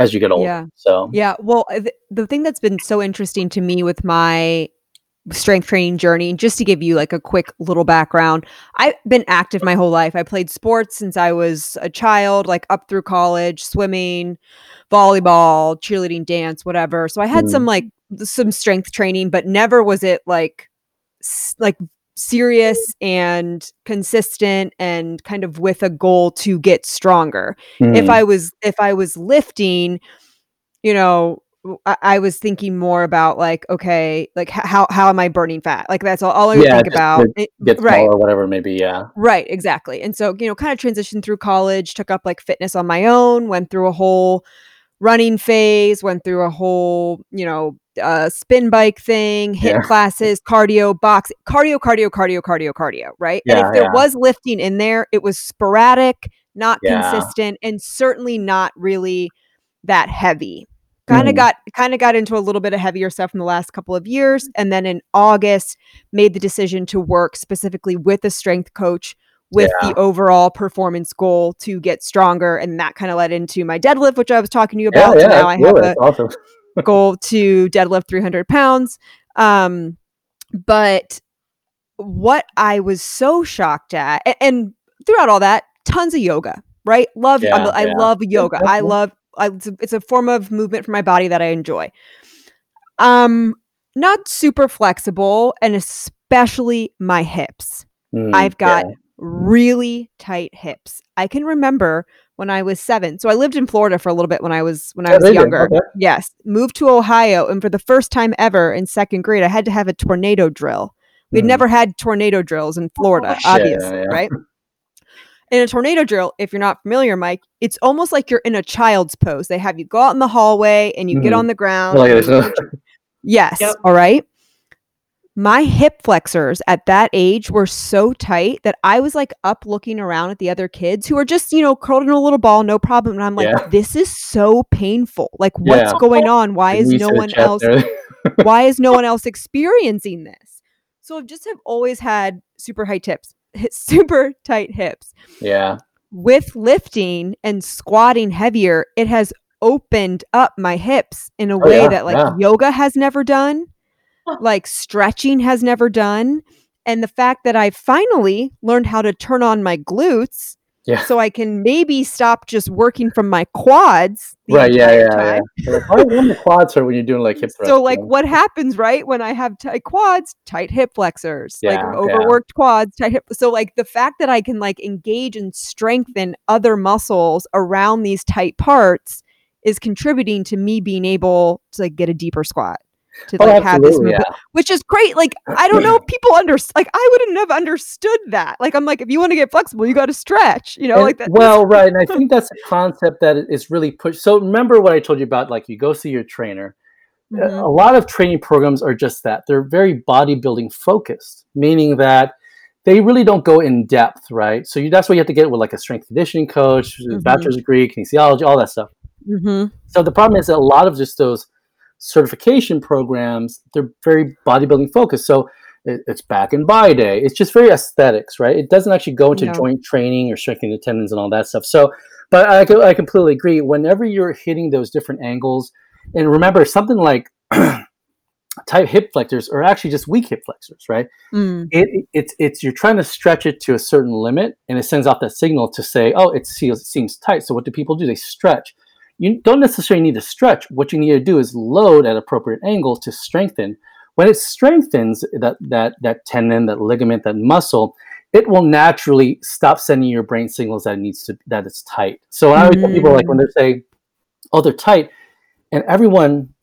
as you get older yeah so yeah well th- the thing that's been so interesting to me with my strength training journey. Just to give you like a quick little background, I've been active my whole life. I played sports since I was a child, like up through college, swimming, volleyball, cheerleading, dance, whatever. So I had mm. some like some strength training, but never was it like like serious and consistent and kind of with a goal to get stronger. Mm. If I was if I was lifting, you know, I, I was thinking more about like, okay, like how how am I burning fat? Like that's all, all I would yeah, think about. Get right. or whatever, maybe. Yeah. Right. Exactly. And so you know, kind of transitioned through college, took up like fitness on my own, went through a whole running phase, went through a whole you know uh, spin bike thing, HIIT yeah. classes, cardio, box, cardio, cardio, cardio, cardio, cardio. Right. Yeah, and if there yeah. was lifting in there, it was sporadic, not consistent, and certainly not really that heavy kind of mm. got kind of got into a little bit of heavier stuff in the last couple of years and then in august made the decision to work specifically with a strength coach with yeah. the overall performance goal to get stronger and that kind of led into my deadlift which i was talking to you about yeah, yeah, now i have a awesome. Goal to deadlift 300 pounds um, but what i was so shocked at and, and throughout all that tons of yoga right love i love yoga i love I, it's, a, it's a form of movement for my body that I enjoy. Um, not super flexible, and especially my hips. Mm, I've got yeah. really tight hips. I can remember when I was seven. So I lived in Florida for a little bit when I was when I was younger. Okay. Yes, moved to Ohio, and for the first time ever in second grade, I had to have a tornado drill. We'd mm. never had tornado drills in Florida, oh, obviously, yeah, yeah. right? in a tornado drill, if you're not familiar, Mike, it's almost like you're in a child's pose. They have you go out in the hallway and you mm-hmm. get on the ground. yes. Yep. All right. My hip flexors at that age were so tight that I was like up looking around at the other kids who are just, you know, curled in a little ball, no problem. And I'm like, yeah. this is so painful. Like, what's yeah. going on? Why is no one else? why is no one else experiencing this? So I just have always had super high tips super tight hips. Yeah. With lifting and squatting heavier, it has opened up my hips in a oh, way yeah, that like yoga has never done, like stretching has never done. And the fact that I finally learned how to turn on my glutes yeah. So I can maybe stop just working from my quads. Right. Yeah. Yeah. Time. yeah. when the quads hurt when you're doing like hip. So like, what happens right when I have tight quads, tight hip flexors, yeah, like overworked yeah. quads, tight hip. So like the fact that I can like engage and strengthen other muscles around these tight parts is contributing to me being able to like get a deeper squat to oh, like have this movement, yeah. which is great. Like I don't know, people under like I wouldn't have understood that. Like I'm like, if you want to get flexible, you got to stretch. You know, and, like that. Well, right, and I think that's a concept that is really pushed. So remember what I told you about? Like you go see your trainer. Mm-hmm. A lot of training programs are just that. They're very bodybuilding focused, meaning that they really don't go in depth, right? So you, that's what you have to get with like a strength conditioning coach, mm-hmm. bachelor's degree, kinesiology, all that stuff. Mm-hmm. So the problem is that a lot of just those certification programs, they're very bodybuilding focused. So it, it's back and by day. It's just very aesthetics, right? It doesn't actually go into no. joint training or strengthening the tendons and all that stuff. So, but I, I completely agree. Whenever you're hitting those different angles, and remember something like tight hip flexors are actually just weak hip flexors, right? Mm. It, it's it's you're trying to stretch it to a certain limit, and it sends off that signal to say, oh, it seems, it seems tight. So what do people do? They stretch you don't necessarily need to stretch. What you need to do is load at appropriate angles to strengthen. When it strengthens that that that tendon, that ligament, that muscle, it will naturally stop sending your brain signals that it needs to that it's tight. So I always tell people like when they say, "Oh, they're tight," and everyone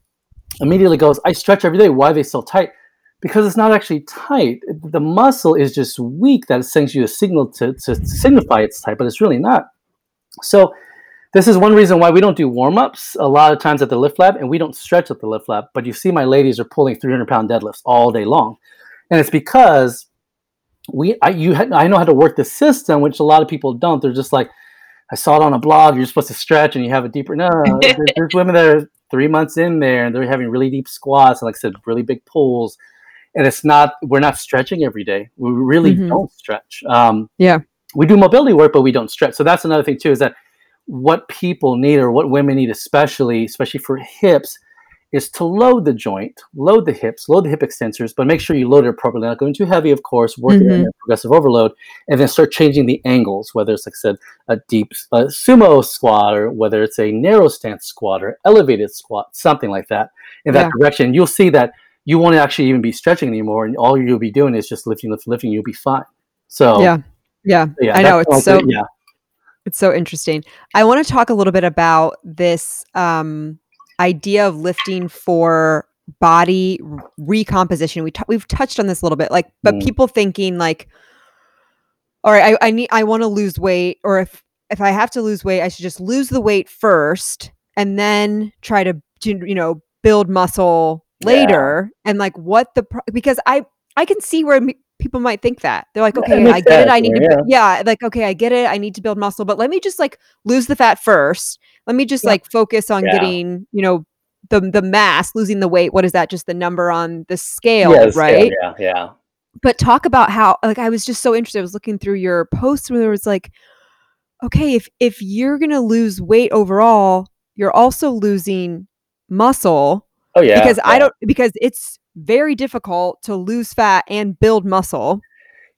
immediately goes, "I stretch every day. Why are they so tight?" Because it's not actually tight. The muscle is just weak. That it sends you a signal to to signify it's tight, but it's really not. So this is one reason why we don't do warm ups a lot of times at the lift lab and we don't stretch at the lift lab. But you see, my ladies are pulling 300 pound deadlifts all day long. And it's because we, I, you, I know how to work the system, which a lot of people don't. They're just like, I saw it on a blog. You're supposed to stretch and you have a deeper. No. There's, there's women that are three months in there and they're having really deep squats and, like I said, really big pulls. And it's not we're not stretching every day. We really Mhm. don't stretch. Um, Yeah. we do mobility work, but we don't stretch. So that's another thing too. Is that what people need or what women need, especially especially for hips, is to load the joint, load the hips, load the hip extensors, but make sure you load it appropriately. Not going too heavy, of course, working on Mhm. your progressive overload, and then start changing the angles, whether it's like I said, a deep uh, sumo squat or whether it's a narrow stance squat or elevated squat, something like that. In that Yeah. direction, you'll see that you won't actually even be stretching anymore, and all you'll be doing is just lifting, lifting, lifting. You'll be fine. So Yeah. Yeah. yeah, I know, it's so- yeah. It's so interesting. I want to talk a little bit about this um, idea of lifting for body recomposition. We t- we've touched on this a little bit, like, but Mm. people thinking like, all right, I, I need, I want to lose weight, or if if I have to lose weight, I should just lose the weight first and then try to, you know, build muscle Yeah. later. And like, what the pro- because I I can see where people might think that they're like, okay, I get it. I need to, yeah. yeah, like, okay, I get it. I need to build muscle, but let me just like lose the fat first. Let me just Yeah. like focus on Yeah. getting, you know, the the mass, losing the weight. What is that? Just the number on the scale, Yeah, scale, right? Yeah, yeah. But talk about how like I was just so interested. I was looking through your posts where there was like, okay, if if you're gonna lose weight overall, you're also losing muscle Oh yeah. because I don't because it's very difficult to lose fat and build muscle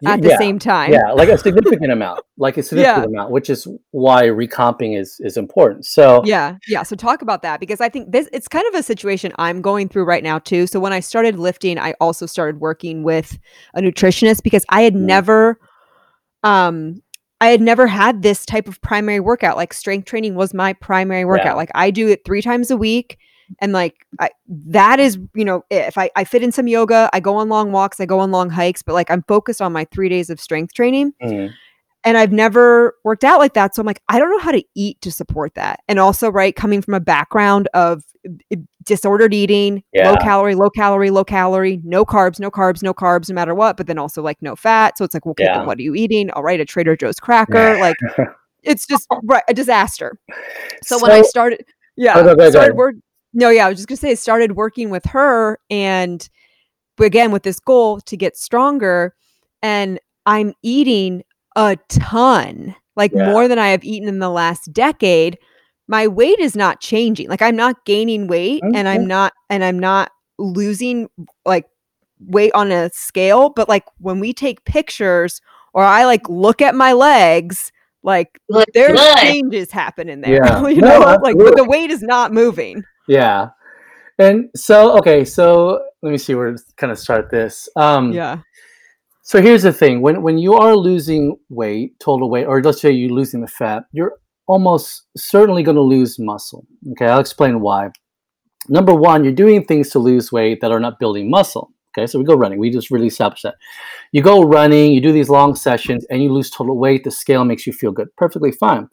at the yeah, same time. Yeah, like a significant amount, like a significant amount, which is why recomping is is important. So Yeah, yeah. So talk about that because I think this it's kind of a situation I'm going through right now too. So when I started lifting, I also started working with a nutritionist because I had Mm. never um I had never had this type of primary workout. Like strength training was my primary workout. Yeah. Like I do it 3 times a week and like I, that is, you know, if I I fit in some yoga, I go on long walks, I go on long hikes, but like I'm focused on my 3 days of strength training mm, and I've never worked out like that. So I'm like, I don't know how to eat to support that. And also, right, coming from a background of uh, disordered eating, low calorie, low calorie, low calorie, no carbs, no carbs, no carbs, no matter what. But then also like no fat. So it's like, well, okay, Yeah. what are you eating? All right, a Trader Joe's cracker. like it's just right, a disaster. So, when I started, yeah, Oh, no, go ahead, go started ahead. Work. No, yeah, I was just gonna say, I started working with her, and again with this goal to get stronger, and I'm eating a ton, like Yeah. more than I have eaten in the last decade. My weight is not changing. Like I'm not gaining weight, oh, and I'm not, and I'm not losing like weight on a scale. But like when we take pictures, or I like look at my legs, like Look there's good. changes happening there. Yeah. you No, know, like but the weight is not moving. Yeah. And so okay, so let me see where to kind of start this. Um Yeah. So here's the thing: when when you are losing weight, total weight, or let's say you're losing the fat, you're almost certainly going to lose muscle. Okay, I'll explain why. Number one, you're doing things to lose weight that are not building muscle. Okay, so we go running. We just really established that. You go running, you do these long sessions, and you lose total weight. The scale makes you feel good, perfectly fine.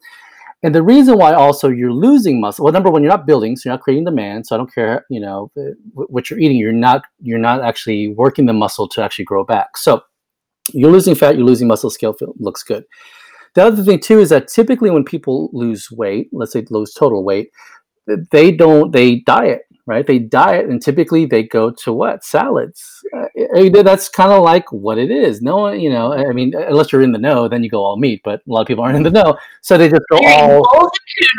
And the reason why also you're losing muscle, well, number one, you're not building, so you're not creating demand. So I don't care, you know, what you're eating. You're not you're not actually working the muscle to actually grow back. So you're losing fat, you're losing muscle, scale looks good. The other thing too is that typically when people lose weight, let's say lose total weight, they don't they diet, right? They diet, and typically they go to what salads. Uh, I mean, that's kind of like what it is. No one, you know, I mean, unless you're in the know, then you go all meat. But a lot of people aren't in the know, so they just go You're all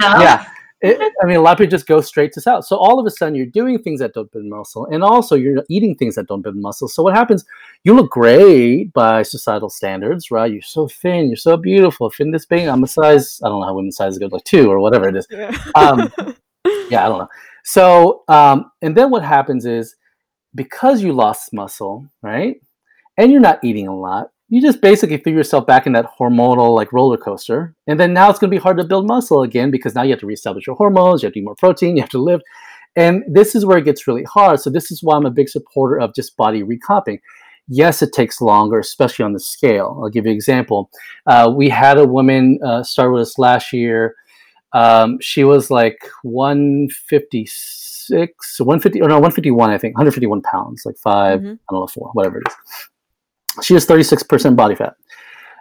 tuna. yeah. It, I mean, a lot of people just go straight to salad. So all of a sudden, you're doing things that don't build muscle, and also you're eating things that don't build muscle. So what happens? You look great by societal standards, right? You're so thin, you're so beautiful, thin this big. I'm a size. I don't know how women's size go, like two or whatever it is. Um, Yeah, I don't know. So, um, and then what happens is because you lost muscle, right? And you're not eating a lot, you just basically threw yourself back in that hormonal like roller coaster. And then now it's going to be hard to build muscle again because now you have to reestablish your hormones, you have to eat more protein, you have to live. And this is where it gets really hard. So, this is why I'm a big supporter of just body recomping. Yes, it takes longer, especially on the scale. I'll give you an example. Uh, we had a woman uh, start with us last year. Um, she was like 156, 150, or no, 151, I think, 151 pounds, like 5 Mhm. I don't know, four, whatever it is. She was 36% body fat.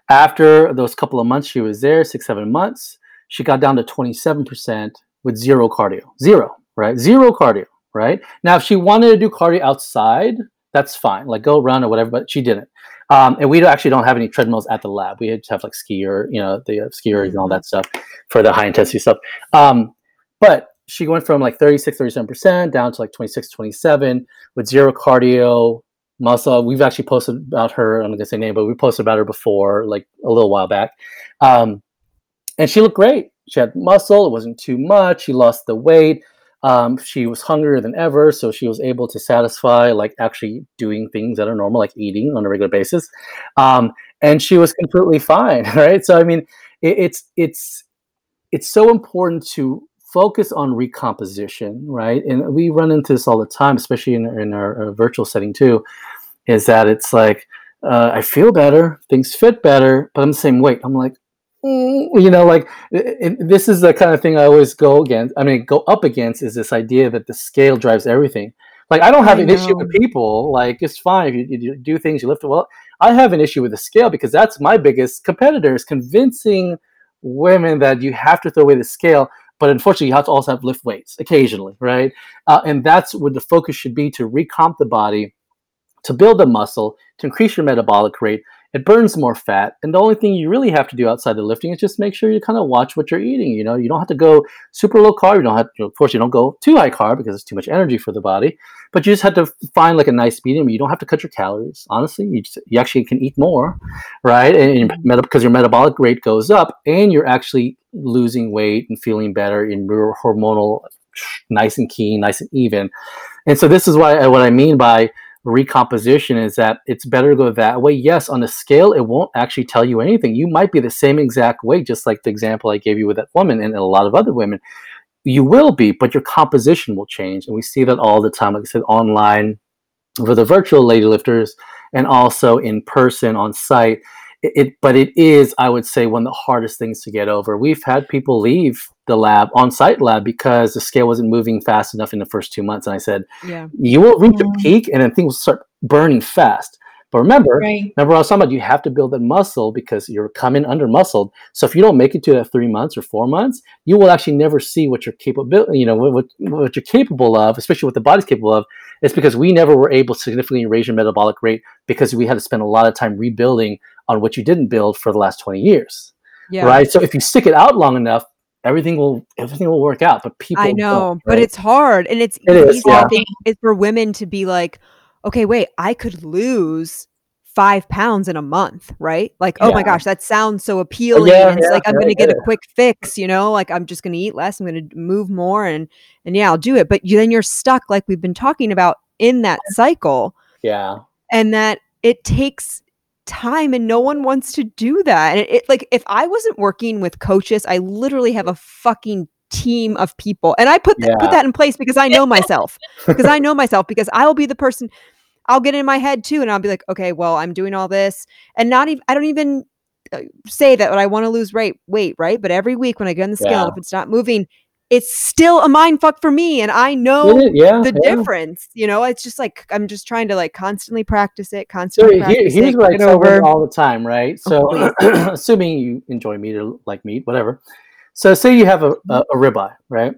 After those couple of months she was there, six, seven months, she got down to 27% with zero cardio. Zero, right? Zero cardio, right? Now, if she wanted to do cardio outside, that's fine. Like go run or whatever, but she didn't. Um, and we actually don't have any treadmills at the lab. We just have like skier, you know, the skiers and all that stuff for the high intensity stuff. Um, but she went from like 36, 37% down to like 26, 27 with zero cardio, muscle. We've actually posted about her. I'm not gonna say name, but we posted about her before, like a little while back. Um, and she looked great. She had muscle. It wasn't too much. She lost the weight. Um, she was hungrier than ever, so she was able to satisfy, like actually doing things that are normal, like eating on a regular basis. Um, and she was completely fine, right? So I mean, it, it's it's it's so important to focus on recomposition, right? And we run into this all the time, especially in, in our, our virtual setting too, is that it's like, uh, I feel better, things fit better, but I'm the same weight. I'm like, you know, like it, it, this is the kind of thing I always go against. I mean, go up against is this idea that the scale drives everything. Like, I don't have I an know. issue with people. Like, it's fine if you, you do things, you lift well. I have an issue with the scale because that's my biggest competitor is convincing women that you have to throw away the scale but unfortunately you have to also have lift weights occasionally right uh, and that's where the focus should be to recomp the body to build the muscle to increase your metabolic rate it burns more fat and the only thing you really have to do outside the lifting is just make sure you kind of watch what you're eating you know? You don't have to go super low carb you don't have to, of course you don't go too high carb because it's too much energy for the body but you just have to find like a nice medium. You don't have to cut your calories honestly. You, just, you actually can eat more right? And because your metabolic rate goes up and you're actually losing weight and feeling better in your hormonal nice and keen nice and even. And so this is why what i mean by recomposition is that it's better to go that way. Yes, on a scale, it won't actually tell you anything. You might be the same exact weight, just like the example I gave you with that woman and a lot of other women. You will be, but your composition will change. And we see that all the time, like I said, online for the virtual lady lifters and also in person on site. It, it, but it is, I would say, one of the hardest things to get over. We've had people leave the lab on-site lab because the scale wasn't moving fast enough in the first two months and i said yeah. You will reach a peak and then things will start burning fast. But remember right. remember i was talking about you have to build that muscle because you're coming under muscled so if you don't make it to that three months or four months you will actually never see what you're capable you know what, what you're capable of especially what the body's capable of. It's because we never were able to significantly raise your metabolic rate because we had to spend a lot of time rebuilding on what you didn't build for the last 20 years yeah. right so if you stick it out long enough everything will everything will work out. But people, I know, right? but it's hard, and it's it easy. Is, yeah. It's for women to be like, okay, wait, I could lose five pounds in a month, right? Like, oh my gosh, that sounds so oh, appealing. Yeah, it's yeah, like I'm gonna get a quick fix, you know, like I'm just gonna eat less, I'm gonna move more and and yeah, I'll do it. But you, then you're stuck, like we've been talking about in that cycle. Yeah. And that it takes time and no one wants to do that. And it, it, like if I wasn't working with coaches, I literally have a fucking team of people. And I put th- yeah. put that in place because I know myself. because I know myself because I will be the person I'll get in my head too and I'll be like, "Okay, well, I'm doing all this." And not even I don't even uh, say that I want to lose weight, weight, right? But every week when I get on the scale, yeah. if it's not moving, it's still a mind fuck for me and i know yeah, the yeah. difference you know? It's just like i'm just trying to like constantly practice it constantly so practice here's it, what i tell over. all the time right? So oh, assuming you enjoy meat or like meat whatever. So say you have a, a, mm-hmm. a ribeye right?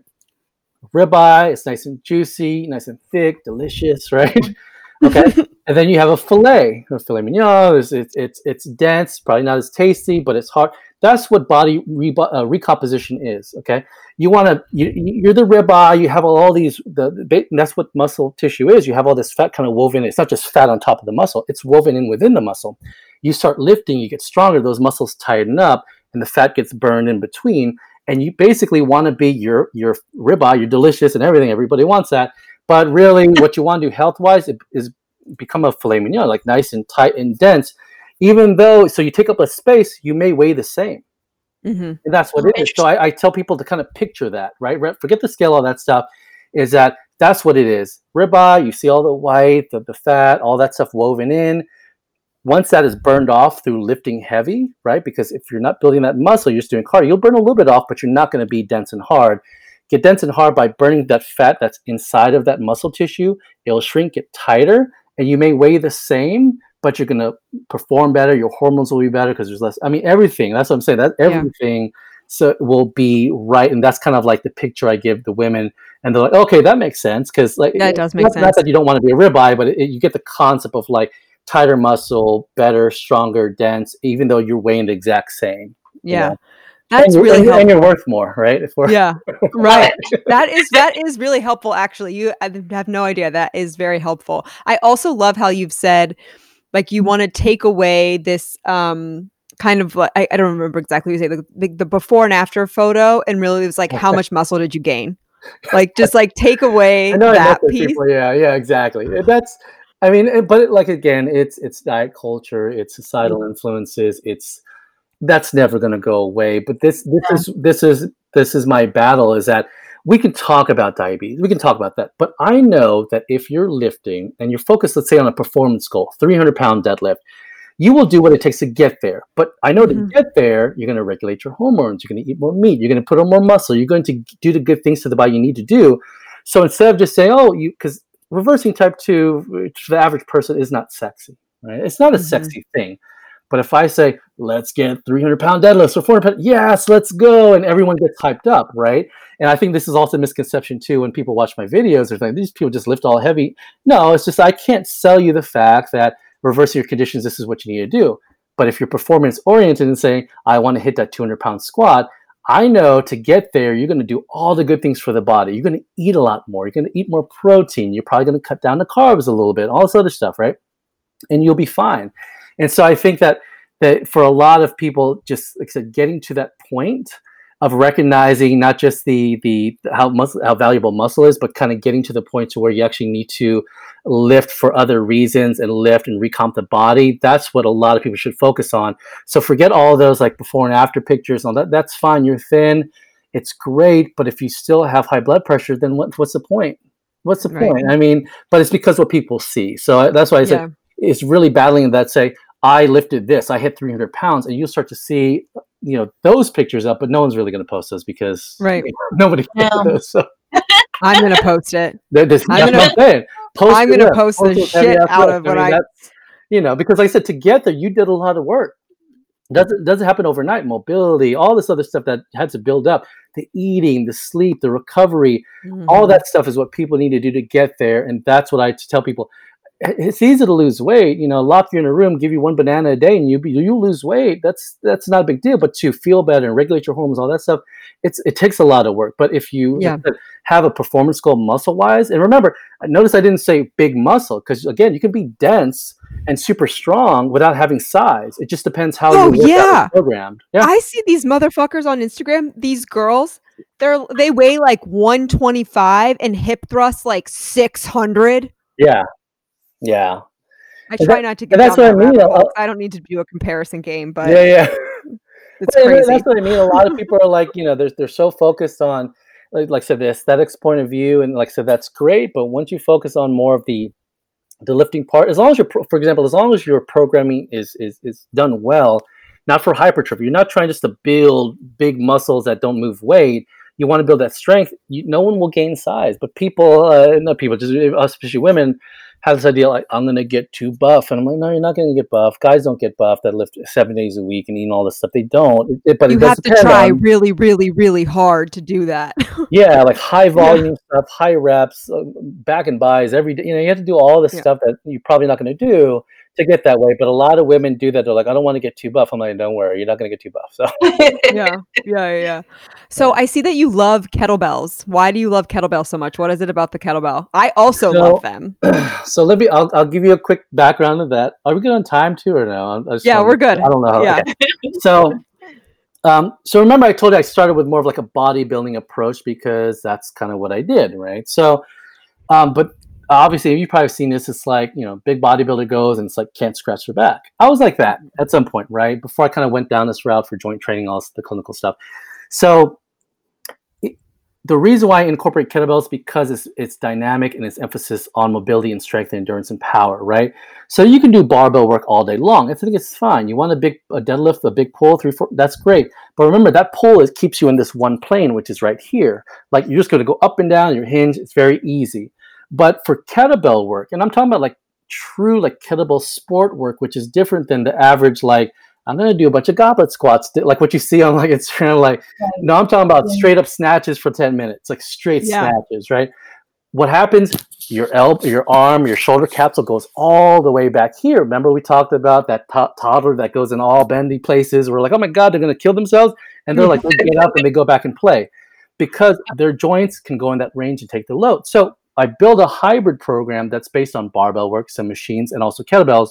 Ribeye it's nice and juicy nice and thick delicious right? Okay. And then you have a fillet a filet mignon. It's, it's it's it's dense probably not as tasty but it's hard that's what body re- uh, recomposition is. Okay, you want to you, you're the ribeye. You have all these. The, that's what muscle tissue is. You have all this fat kind of woven. It's not just fat on top of the muscle. It's woven in within the muscle. You start lifting. You get stronger. Those muscles tighten up, and the fat gets burned in between. And you basically want to be your your ribeye. You're delicious and everything. Everybody wants that. But really, what you want to do health wise is become a filet mignon, like nice and tight and dense even though so you take up a space you may weigh the same. Mm-hmm. and that's what it is. so I, I, tell people to kind of picture that right? Forget the scale all that stuff is that that's what it is. Ribeye you see all the white the, the fat all that stuff woven in. Once that is burned off through lifting heavy right? Because if you're not building that muscle you're just doing cardio you'll burn a little bit off but you're not going to be dense and hard. Get dense and hard by burning that fat that's inside of that muscle tissue. It'll shrink it tighter and you may weigh the same but you're going to perform better. Your hormones will be better because there's less. I mean, everything. That's what I'm saying. That everything yeah. so will be right and that's kind of like the picture i give the women and they're like okay that makes sense because like it does make not, not sense. that you don't want to be a ribeye but it, you get the concept of like tighter muscle better stronger dense even though you're weighing the exact same Yeah. know? That's and, really and, you're- and you're worth more right Yeah. Right. that is that is really helpful actually you I have no idea that is very helpful i also love how you've said like you want to take away this um kind of like I, I don't remember exactly what you say the, the, the before and after photo and really it was like how much muscle did you gain like just like take away I know I that piece people. Yeah, yeah, exactly. Uh, That's, I mean but like again, it's it's diet culture, it's societal Mm-hmm. influences, it's that's never going to go away. But this this Yeah. is this is this is my battle. Is that we can talk about diabetes, we can talk about that, but I know that if you're lifting and you're focused, let's say on a performance goal, 300 pound deadlift. You will do what it takes to get there. But I know Mhm. to get there, you're going to regulate your hormones. You're going to eat more meat. You're going to put on more muscle. You're going to do the good things to the body you need to do. So instead of just saying, oh, you, because reversing type two to the average person is not sexy, right? It's not a Mhm. sexy thing. But if I say, let's get 300 pound deadlifts or 400 pound, yes, let's go, and everyone gets hyped up, right? And I think this is also a misconception too when people watch my videos, they're like, these people just lift all heavy. No, it's just I can't sell you the fact that reversing your conditions, this is what you need to do. But if you're performance oriented and saying, I want to hit that 200 pound squat, I know to get there, you're going to do all the good things for the body. You're going to eat a lot more. You're going to eat more protein. You're probably going to cut down the carbs a little bit, all this other stuff, right? And you'll be fine. And so I think that that for a lot of people, just like I said, getting to that point of recognizing not just the the how muscle how valuable muscle is, but kind of getting to the point to where you actually need to lift for other reasons and lift and recomp the body. That's what a lot of people should focus on. So forget all those like before and after pictures and all that. That's fine. You're thin. It's great. But if you still have high blood pressure, then what, what's the point? What's the Right. point? I mean, but it's because what people see. So that's why I said yeah it's really battling that say, I lifted this, I hit 300 pounds, and you'll start to see, you know, those pictures up, but no one's really going to post those because Right. nobody cares. No. those. So i'm gonna post it they're just, I'm gonna- what I'm saying. Post I'm it gonna up. post the shit out of what mean, I- you know, because like I said, to get there, you did a lot of work. Doesn't doesn't happen overnight. Mobility, all this other stuff that had to build up. The eating, the sleep, the recovery, all Mhm. that stuff is what people need to do to get there and that's what I tell people I- it's easy to lose weight you know lock you in a room give you one banana a day and you you lose weight that's that's not a big deal but to feel better and regulate your hormones all that stuff it's it takes a lot of work but if you Yeah. have a performance goal muscle wise and remember notice i didn't say big muscle because again you can be dense and super strong without having size it just depends how Oh, is yeah. programmed yeah I see these motherfuckers on Instagram. These girls, they're they weigh like 125 and hip thrust like 600. yeah yeah I try not to get that's what I mean. I don't need to do a comparison game, but yeah yeah it's crazy. That's what I mean. A lot of people are like, you know, they're they're so focused on, like, like I said, the aesthetics point of view, and like I said, that's great. But once you focus on more of the the lifting part, as long as you're, pro- for example, as long as your programming is is is done well, not for hypertrophy, you're not trying just to build big muscles that don't move weight. You want to build that strength. You, no one will gain size, but people, uh, not people, just us, especially women, have this idea like I'm gonna get too buff, and I'm like, no, you're not gonna get buff. Guys don't get buff that lift seven days a week and eat all this stuff. They don't. It- but you have to try on- really, really, really hard to do that. yeah, like high volume stuff, high reps, uh, back and buys every day. You know, you have to do all this Yeah. stuff that you're probably not to do to get that way. But a lot of women do that. They're like, I don't want to get too buff. I'm like, don't worry, you're not to get too buff. So yeah, yeah, yeah, yeah. So I see that you love kettlebells. Why do you love kettlebells so much? What is it about the kettlebell? I also So- love them. so let me. I'll, I'll give you a quick background of that. Are we good on time too, or no? Yeah, we're good. I don't know. Yeah. Okay. So, um, so remember, I told you I started with more of like a bodybuilding approach because that's kind of what I did, right? So, um, but obviously, you've probably seen this. It's like you know, big bodybuilder goes and it's like can't scratch their back. I was like that at some point, right? Before I kind of went down this route for joint training, all the clinical stuff. So the reason why I incorporate kettlebells because it's it's dynamic and its emphasis on mobility and strength and endurance and power, right? So you can do barbell work all day long. I think it's fine. You want a big a deadlift, a big pull, three, four, that's great. But remember that pull is keeps you in this one plane, which is right here. Like you're just going to go up and down your hinge. It's very easy. But for kettlebell work, and I'm talking about like true like kettlebell sport work, which is different than the average like I'm gonna do a bunch of goblet squats, like what you see on like Instagram. Like, no, I'm talking about straight up snatches for 10 minutes, like straight Yeah. snatches, right? What happens? Your elbow, your arm, your shoulder capsule goes all the way back here. Remember, we talked about that to- toddler that goes in all bendy places. We're like, oh my god, they're gonna kill themselves, and they're like, they get up and they go back and play because their joints can go in that range and take the load. So I build a hybrid program that's based on barbell work, some machines, and also kettlebells.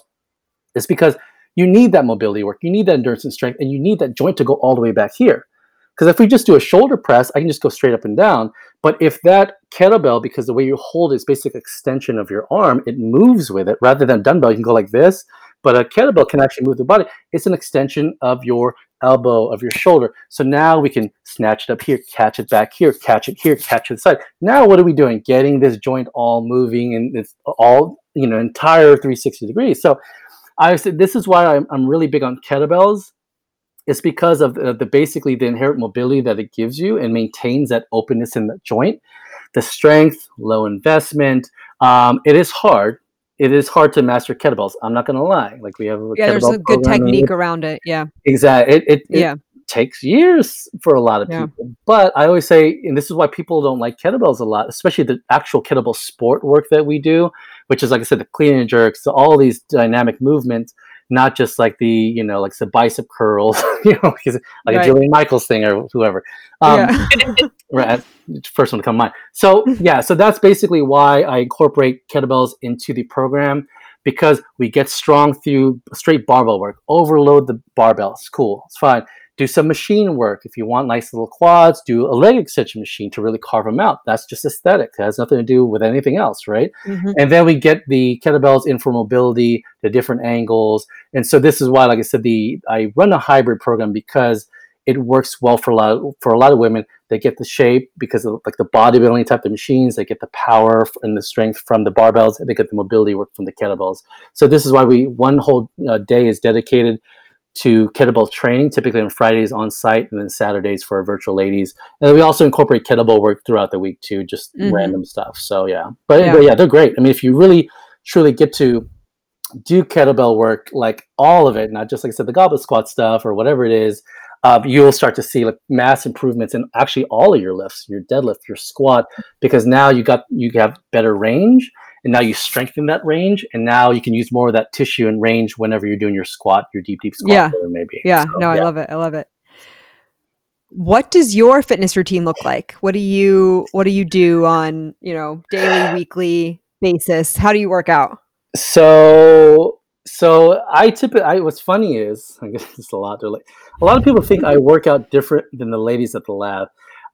It's because you need that mobility work, you need that endurance and strength, and you need that joint to go all the way back here. Because if we just do a shoulder press, I can just go straight up and down. But if that kettlebell, because the way you hold is basic extension of your arm, it moves with it rather than dumbbell, you can go like this. But a kettlebell can actually move the body. It's an extension of your elbow, of your shoulder. So now we can snatch it up here, catch it back here, catch it here, catch it side. Now what are we doing? Getting this joint all moving and it's all, you know, entire 360 degrees. So I said this is why I'm, I'm really big on kettlebells. It's because of the, the basically the inherent mobility that it gives you and maintains that openness in the joint. The strength, low investment. Um, it is hard. It is hard to master kettlebells. I'm not going to lie. Like we have a Yeah, there's a good technique around it. Yeah. Exactly. It, it, it Yeah. takes years for a lot of Yeah. people. But I always say, and this is why people don't like kettlebells a lot, especially the actual kettlebell sport work that we do, which is like I said, the clean and jerks, all these dynamic movements, not just like the you know like the bicep curls, you know, because like Right. a Jillian Michaels thing or whoever. Um, yeah. right first one to come to mind so yeah so that's basically why i incorporate kettlebells into the program because we get strong through straight barbell work overload the barbell. It's cool it's fine do some machine work. If you want nice little quads do a leg extension machine to really carve them out. That's just aesthetic. It has nothing to do with anything else right? Mhm. and then we get the kettlebells in for mobility the different angles. And so this is why like i said the i run a hybrid program because it works well for a lot of, for a lot of women. They get the shape because of like the bodybuilding type of machines. They get the power and the strength from the barbells and they get the mobility work from the kettlebells. So this is why we one whole uh, day is dedicated to kettlebell training typically on fridays on site and then saturdays for our virtual ladies. And then we also incorporate kettlebell work throughout the week too just Mhm. random stuff. So yeah. But, Yeah. but yeah they're great. I mean if you really truly get to do kettlebell work like all of it not just like i said the goblet squat stuff or whatever it is uh, you'll start to see like mass improvements in actually all of your lifts your deadlift your squat because now you got you have better range and now you strengthen that range and now you can use more of that tissue and range whenever you're doing your squat your deep deep squat Yeah. whatever it may be Yeah. So, No, I love it. I love it. What does your fitness routine look like? What do you what do you do on, you know, daily, weekly basis? How do you work out? So so I typically I what's funny is I guess it's a lot to like a lot of people think I work out different than the ladies at the lab.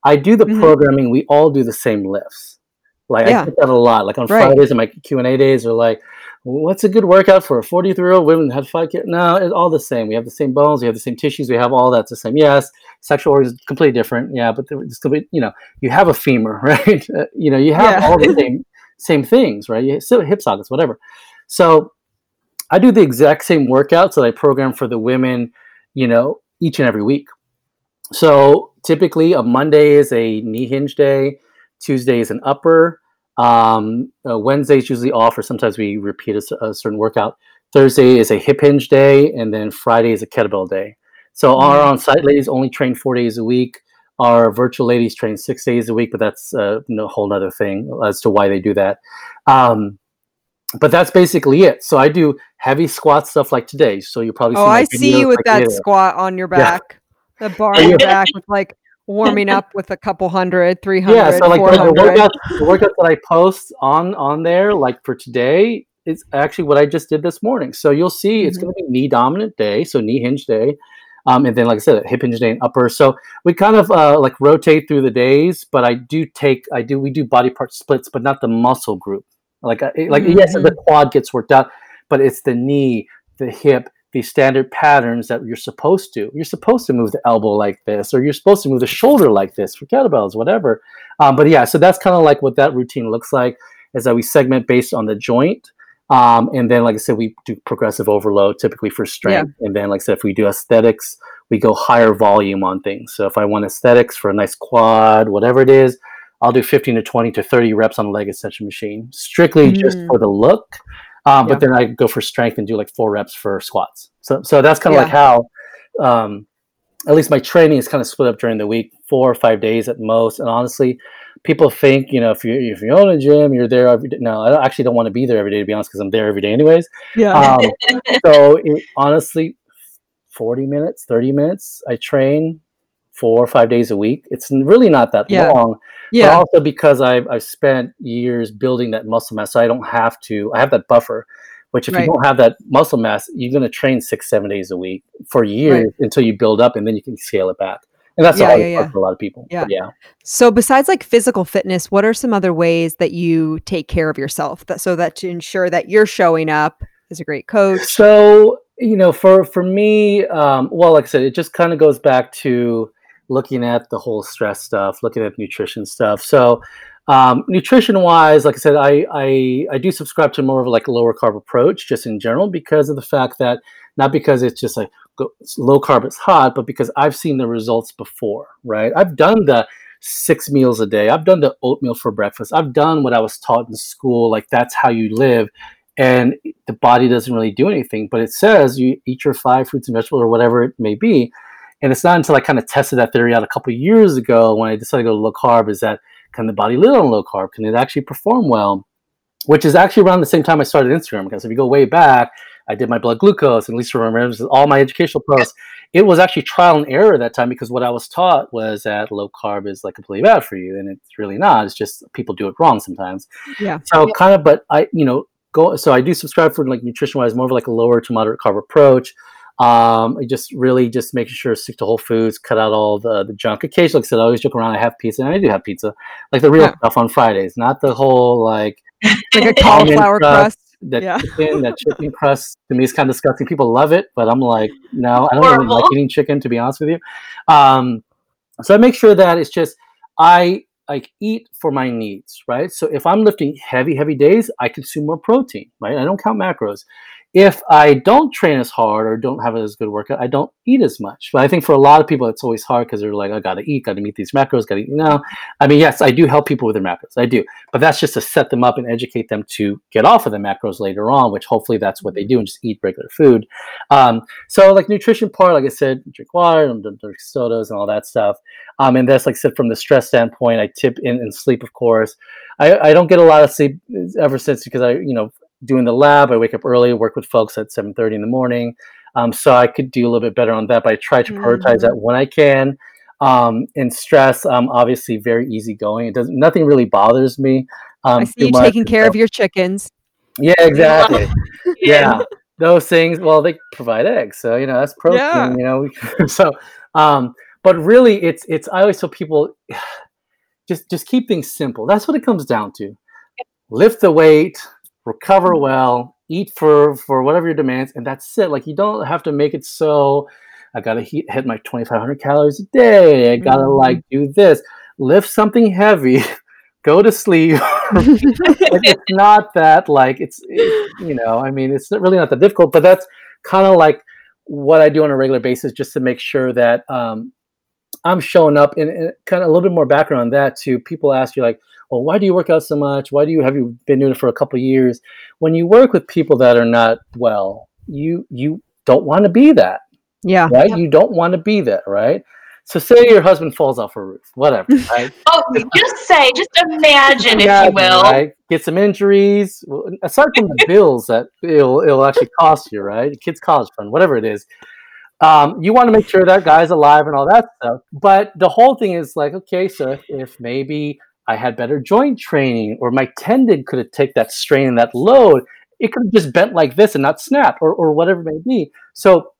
I do the Mhm. programming, we all do the same lifts. Like Yeah. I get that a lot. Like on Right. Fridays and my Q and A days are like, what's a good workout for a 43 year old woman that had five kids? No, it's all the same. We have the same bones, we have the same tissues, we have all that's the same. Yes, sexual organs is completely different. Yeah, but it's complete, you know, you have a femur, right? Uh, you know, you have Yeah. all the same same things, right? You still hip sockets, whatever. So I do the exact same workouts that I program for the women, you know, each and every week. So typically, a Monday is a knee hinge day, Tuesday is an upper, um, uh, Wednesday is usually off, or sometimes we repeat a certain workout. Thursday is a hip hinge day, and then Friday is a kettlebell day. So our Mhm. on-site ladies only train four days a week. Our virtual ladies train six days a week, but that's uh, no whole other thing as to why they do that. Um, but that's basically it. So I do heavy squat stuff like today. So you probably Oh, I see you with that later. squat on your Yeah. back. The bar on your back with like warming up with a couple hundred, three hundred. yeah so like the, workout the workout that i post on on there like for today is actually what i just did this morning so you'll see it's Mhm. going to be knee dominant day so knee hinge day um, and then like i said hip hinge day and upper so we kind of uh, like rotate through the days but i do take i do we do body part splits but not the muscle group like I, like yes Mhm. the quad gets worked out but it's the knee the hip the standard patterns that you're supposed to. You're supposed to move the elbow like this, or you're supposed to move the shoulder like this for kettlebells, whatever. Um, but yeah, so that's kind of like what that routine looks like. Is that we segment based on the joint, um, and then like I said, we do progressive overload typically for strength, and then like I said, if we do aesthetics, we go higher volume on things. So if I want aesthetics for a nice quad, whatever it is, I'll do 15 to 20 to 30 reps on a leg extension machine, strictly just Mm. for the look. Um, Yeah. But then I go for strength and do like four reps for squats. So so that's kind of Yeah. like how, um, at least my training is kind of split up during the week, four or five days at most. And honestly, people think you know if you if you own a gym, you're there every day. No, I actually don't want to be there every day to be honest, because I'm there every day anyways. Yeah. Um, so it, honestly, 40 minutes, 30 minutes, I train four or five days a week. It's really not that Yeah. long, but yeah. also because I've, I've spent years building that muscle mass, so I don't have to, I have that buffer, which if Right. you don't have that muscle mass, you're going to train six, seven days a week for years until you build up and then you can scale it back. And that's Yeah, a yeah, yeah. for a lot of people. Yeah. But yeah. So besides like physical fitness, what are some other ways that you take care of yourself that so that to ensure that you're showing up as a great coach? So you know, for for me, um, well, like I said, it just kind of goes back to looking at the whole stress stuff, looking at nutrition stuff. So um, nutrition wise, like I said, I, I I do subscribe to more of like a lower carb approach, just in general, because of the fact that not because it's just like low carb, it's hot, but because I've seen the results before, right? I've done the six meals a day. I've done the oatmeal for breakfast. I've done what I was taught in school, like that's how you live and the body doesn't really do anything. But it says you eat your five fruits and vegetables or whatever it may be. And it's not until I kind of tested that theory out a couple of years ago when I decided to go to low carb is that can the body live on low carb? Can it actually perform well? Which is actually around the same time I started Instagram. Because if you go way back, I did my blood glucose and Lisa remembers all my educational posts. It was actually trial and error that time because what I was taught was that low carb is like completely bad for you, and it's really not. It's just people do it wrong sometimes. Yeah. So kind of, but I, you know, go. So I do subscribe for like nutrition wise, more of like a lower to moderate carb approach. Um, I just really just making sure to stick to whole foods, cut out all the the junk. Occasionally, like I said, I always joke around. I have pizza, and I do have pizza, like the real Yeah. stuff on Fridays, not the whole like Like a cauliflower crust. crust. that Yeah. chicken, that chicken crust to me is kind of disgusting. People love it, but I'm like, no, I don't even like eating chicken to be honest with you. Um, so I make sure that it's just I like eat for my needs, right? So if I'm lifting heavy, heavy days, I consume more protein, right? I don't count macros. If I don't train as hard or don't have as good workout, I don't eat as much. But I think for a lot of people, it's always hard because they're like, I gotta eat, gotta meet these macros, gotta eat. No, I mean, yes, I do help people with their macros. I do but that's just to set them up and educate them to get off of the macros later on which hopefully that's what they do and just eat regular food um, so like nutrition part like i said drink water and drink drink sodas and all that stuff um, and that's like I said from the stress standpoint i tip in and sleep of course I, I don't get a lot of sleep ever since because i you know doing the lab i wake up early work with folks at 7.30 in the morning um, so i could do a little bit better on that but i try to prioritize Mhm. that when i can um, in stress, I'm obviously very easygoing. It doesn't nothing really bothers me. Um, I see you much, taking care so- of your chickens. Yeah, exactly. yeah, those things. Well, they provide eggs, so you know that's protein. Yeah. You know, so um, but really, it's it's. I always tell people, just just keep things simple. That's what it comes down to. Lift the weight, recover well, eat for for whatever your demands, and that's it. Like you don't have to make it so. I gotta hit, hit my 2,500 calories a day. I gotta Mhm. like do this. Lift something heavy. Go to sleep. it's not that like it's it- you know i mean it's really not that difficult but that's kind of like what i do on a regular basis just to make sure that um, i'm showing up and, and kind of a little bit more background on that too people ask you like well why do you work out so much why do you have you been doing it for a couple of years when you work with people that are not well you you don't want to be that Yeah. right Yep. you don't want to be that right so say your husband falls off a roof whatever right Oh, just say, just imagine, if you will. right? Get some injuries. Aside from the bills that it'll, it'll actually cost you, right? Kids' college fund, whatever it is. Um, you want to make sure that guy's alive and all that stuff. But the whole thing is like, okay, so if, if maybe I had better joint training or my tendon could have taken that strain and that load, it could have just bent like this and not snapped or, or whatever it may be. So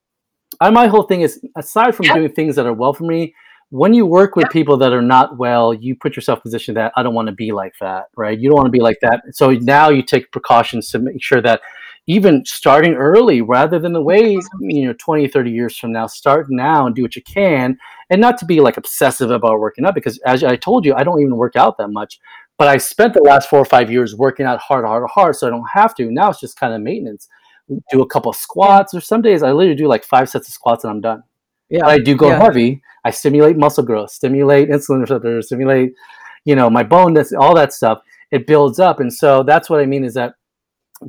I, my whole thing is aside from Yeah. doing things that are well for me, when you work with Yeah. people that are not well, you put yourself in a position that I don't want to be like that, right? You don't want to be like that. So now you take precautions to make sure that even starting early rather than the way, you know, 20, 30 years from now, start now and do what you can and not to be like obsessive about working out because as I told you, I don't even work out that much. But I spent the last four or five years working out hard, hard, hard, so I don't have to. Now it's just kind of maintenance. Do a couple of squats, or some days I literally do like five sets of squats and I'm done. Yeah. But I do go Yeah. heavy. I stimulate muscle growth, stimulate insulin receptors, stimulate, you know, my bone, all that stuff. It builds up, and so that's what I mean is that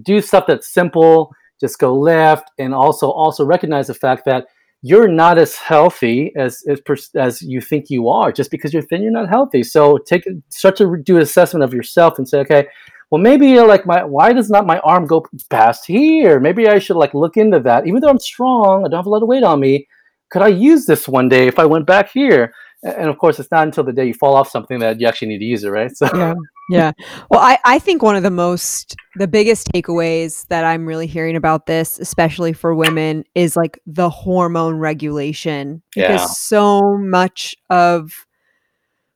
do stuff that's simple. Just go lift, and also also recognize the fact that you're not as healthy as as, as you think you are. Just because you're thin, you're not healthy. So take start to do an assessment of yourself and say, okay, well maybe uh, like my why does not my arm go past here? Maybe I should like look into that. Even though I'm strong, I don't have a lot of weight on me. Could I use this one day if I went back here? And of course, it's not until the day you fall off something that you actually need to use it, right? So yeah. Yeah. Well, I, I think one of the most, the biggest takeaways that I'm really hearing about this, especially for women, is like the hormone regulation. Because so much of,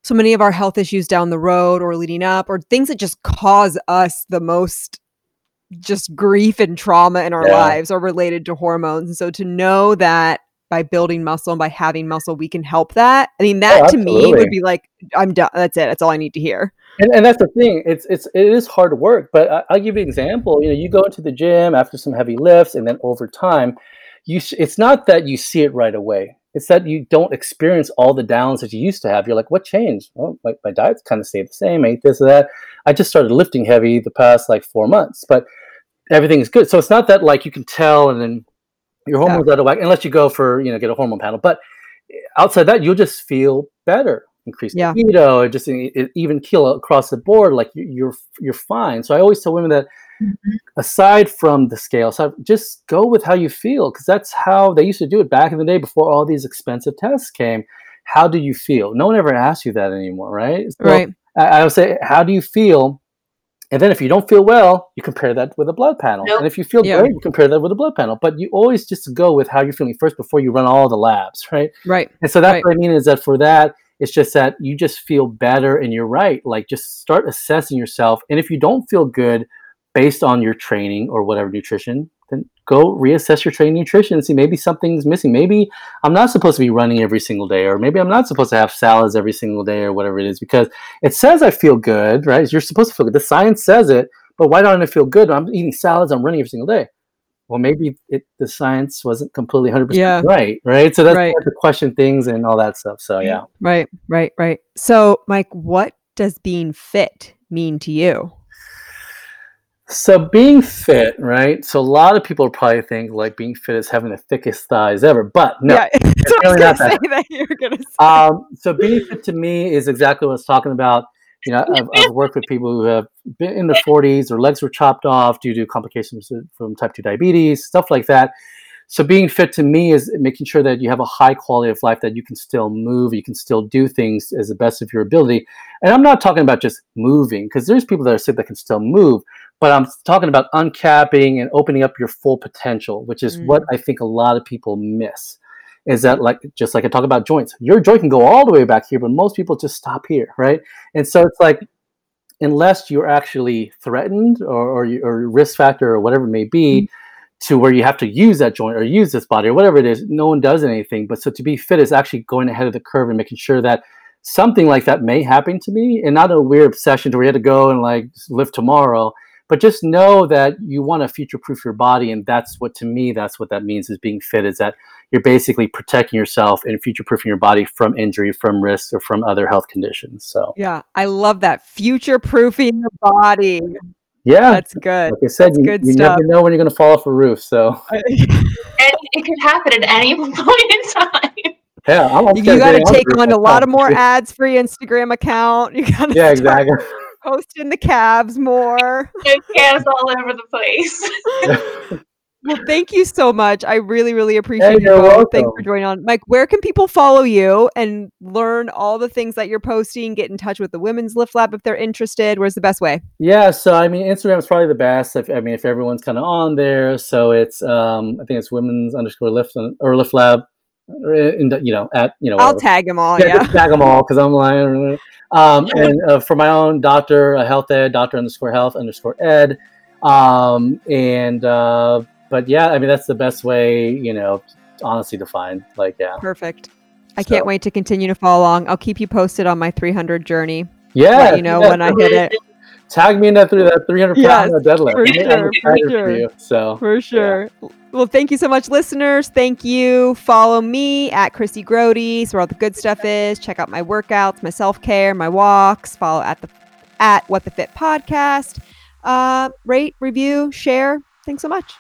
so many of our health issues down the road or leading up, or things that just cause us the most just grief and trauma in our Yeah. lives are related to hormones. And so to know that by building muscle and by having muscle, we can help that. I mean, that oh, to me Oh, would be like, I'm done. That's it. That's all I need to hear. And, and that's the thing. It's it's it is hard work, but I, I'll give you an example. You know, you go into the gym after some heavy lifts, and then over time, you s- it's not that you see it right away. It's that you don't experience all the downs that you used to have. You're like, what changed? Well, my, my diet's kind of stayed the same. I ate this or that. I just started lifting heavy the past like four months, but everything is good. So it's not that like you can tell and then your Yeah. hormones out of whack unless you go for you know get a hormone panel. But outside that, you'll just feel better. Increase Yeah. libido, just e- e- even keel across the board. Like you- you're you're fine. So I always tell women that mm-hmm. aside from the scale, aside, just go with how you feel because that's how they used to do it back in the day before all these expensive tests came. How do you feel? No one ever asks you that anymore, right? So Right. I, I would say, how do you feel? And then if you don't feel well, you compare that with a blood panel. Nope. And if you feel Yeah. great, you compare that with a blood panel. But you always just go with how you're feeling first before you run all the labs, right? Right. And so that's Right. what I mean is that for that, it's just that you just feel better and you're right. Like just start assessing yourself. And if you don't feel good based on your training or whatever nutrition, then go reassess your training nutrition and see maybe something's missing. Maybe I'm not supposed to be running every single day, or maybe I'm not supposed to have salads every single day or whatever it is, because it says I feel good, right? You're supposed to feel good. The science says it, but why don't I feel good? I'm eating salads, I'm running every single day. Well, maybe it, the science wasn't completely 100% Yeah. right, right? So that's Right. to question things and all that stuff. So, yeah. Right. Right. Right. So, Mike, what does being fit mean to you? So being fit, right? So a lot of people probably think like being fit is having the thickest thighs ever, but no. Yeah. That's what I was really not that you were going to say. Um, so being fit to me is exactly what I was talking about. You know, I've, I've worked with people who have in their 40s, their legs were chopped off due to complications from type 2 diabetes, stuff like that. So being fit to me is making sure that you have a high quality of life, that you can still move, you can still do things as the best of your ability. And I'm not talking about just moving, because there's people that are sick that can still move, but I'm talking about uncapping and opening up your full potential, which is what mm. I think a lot of people miss. Is that like just like I talk about joints? Your joint can go all the way back here, but most people just stop here, right? And so it's like unless you're actually threatened or or, or risk factor or whatever it may be mm-hmm. to where you have to use that joint or use this body or whatever it is no one does anything. But so to be fit is actually going ahead of the curve and making sure that something like that may happen to me and not a weird obsession to where you had to go and like live tomorrow but just know that you want to future proof your body and that's what to me that's what that means is being fit is that you're basically protecting yourself and future proofing your body from injury from risks or from other health conditions so Yeah. I love that. Future proofing the body. yeah That's good. like I said, That's you, good you stuff. never know when you're going to fall off a roof. So, And it could happen at any point in time. yeah, I'm you upstairs got to getting on the take on a lot of more ads for your Instagram account. You got to Yeah, exactly. posting the calves more. There's calves all over the place. Well, thank you so much. I really, really appreciate you you're both. Thanks for joining on. Mike, where can people follow you and learn all the things that you're posting? Get in touch with the Women's Lift Lab if they're interested. Where's the best way? yeah, so I mean, Instagram is probably the best. If, I mean, if everyone's kind of on there, so it's um, I think it's women's underscore lift and- or lift lab, in the, you know, at you know, I'll whatever. tag them all. yeah, Yeah. tag them all because I'm lying. Um, and uh, for my own doctor, uh, health ed, doctor underscore health underscore ed. Um, and uh, but yeah, I mean that's the best way, you know, honestly to find. Like yeah, Perfect. I So- can't wait to continue to follow along. I'll keep you posted on my 300 journey. yeah. Let you know yeah, when I hit it. tag me in that through that 300 Yes, pound deadlift. for sure, for sure. you. So For sure. Well, thank you so much, listeners. Thank you. Follow me at Chrissy Grody, so where all the good stuff is. Check out my workouts, my self care, my walks. Follow at the at What the Fit podcast. Uh, rate, review, share. Thanks so much.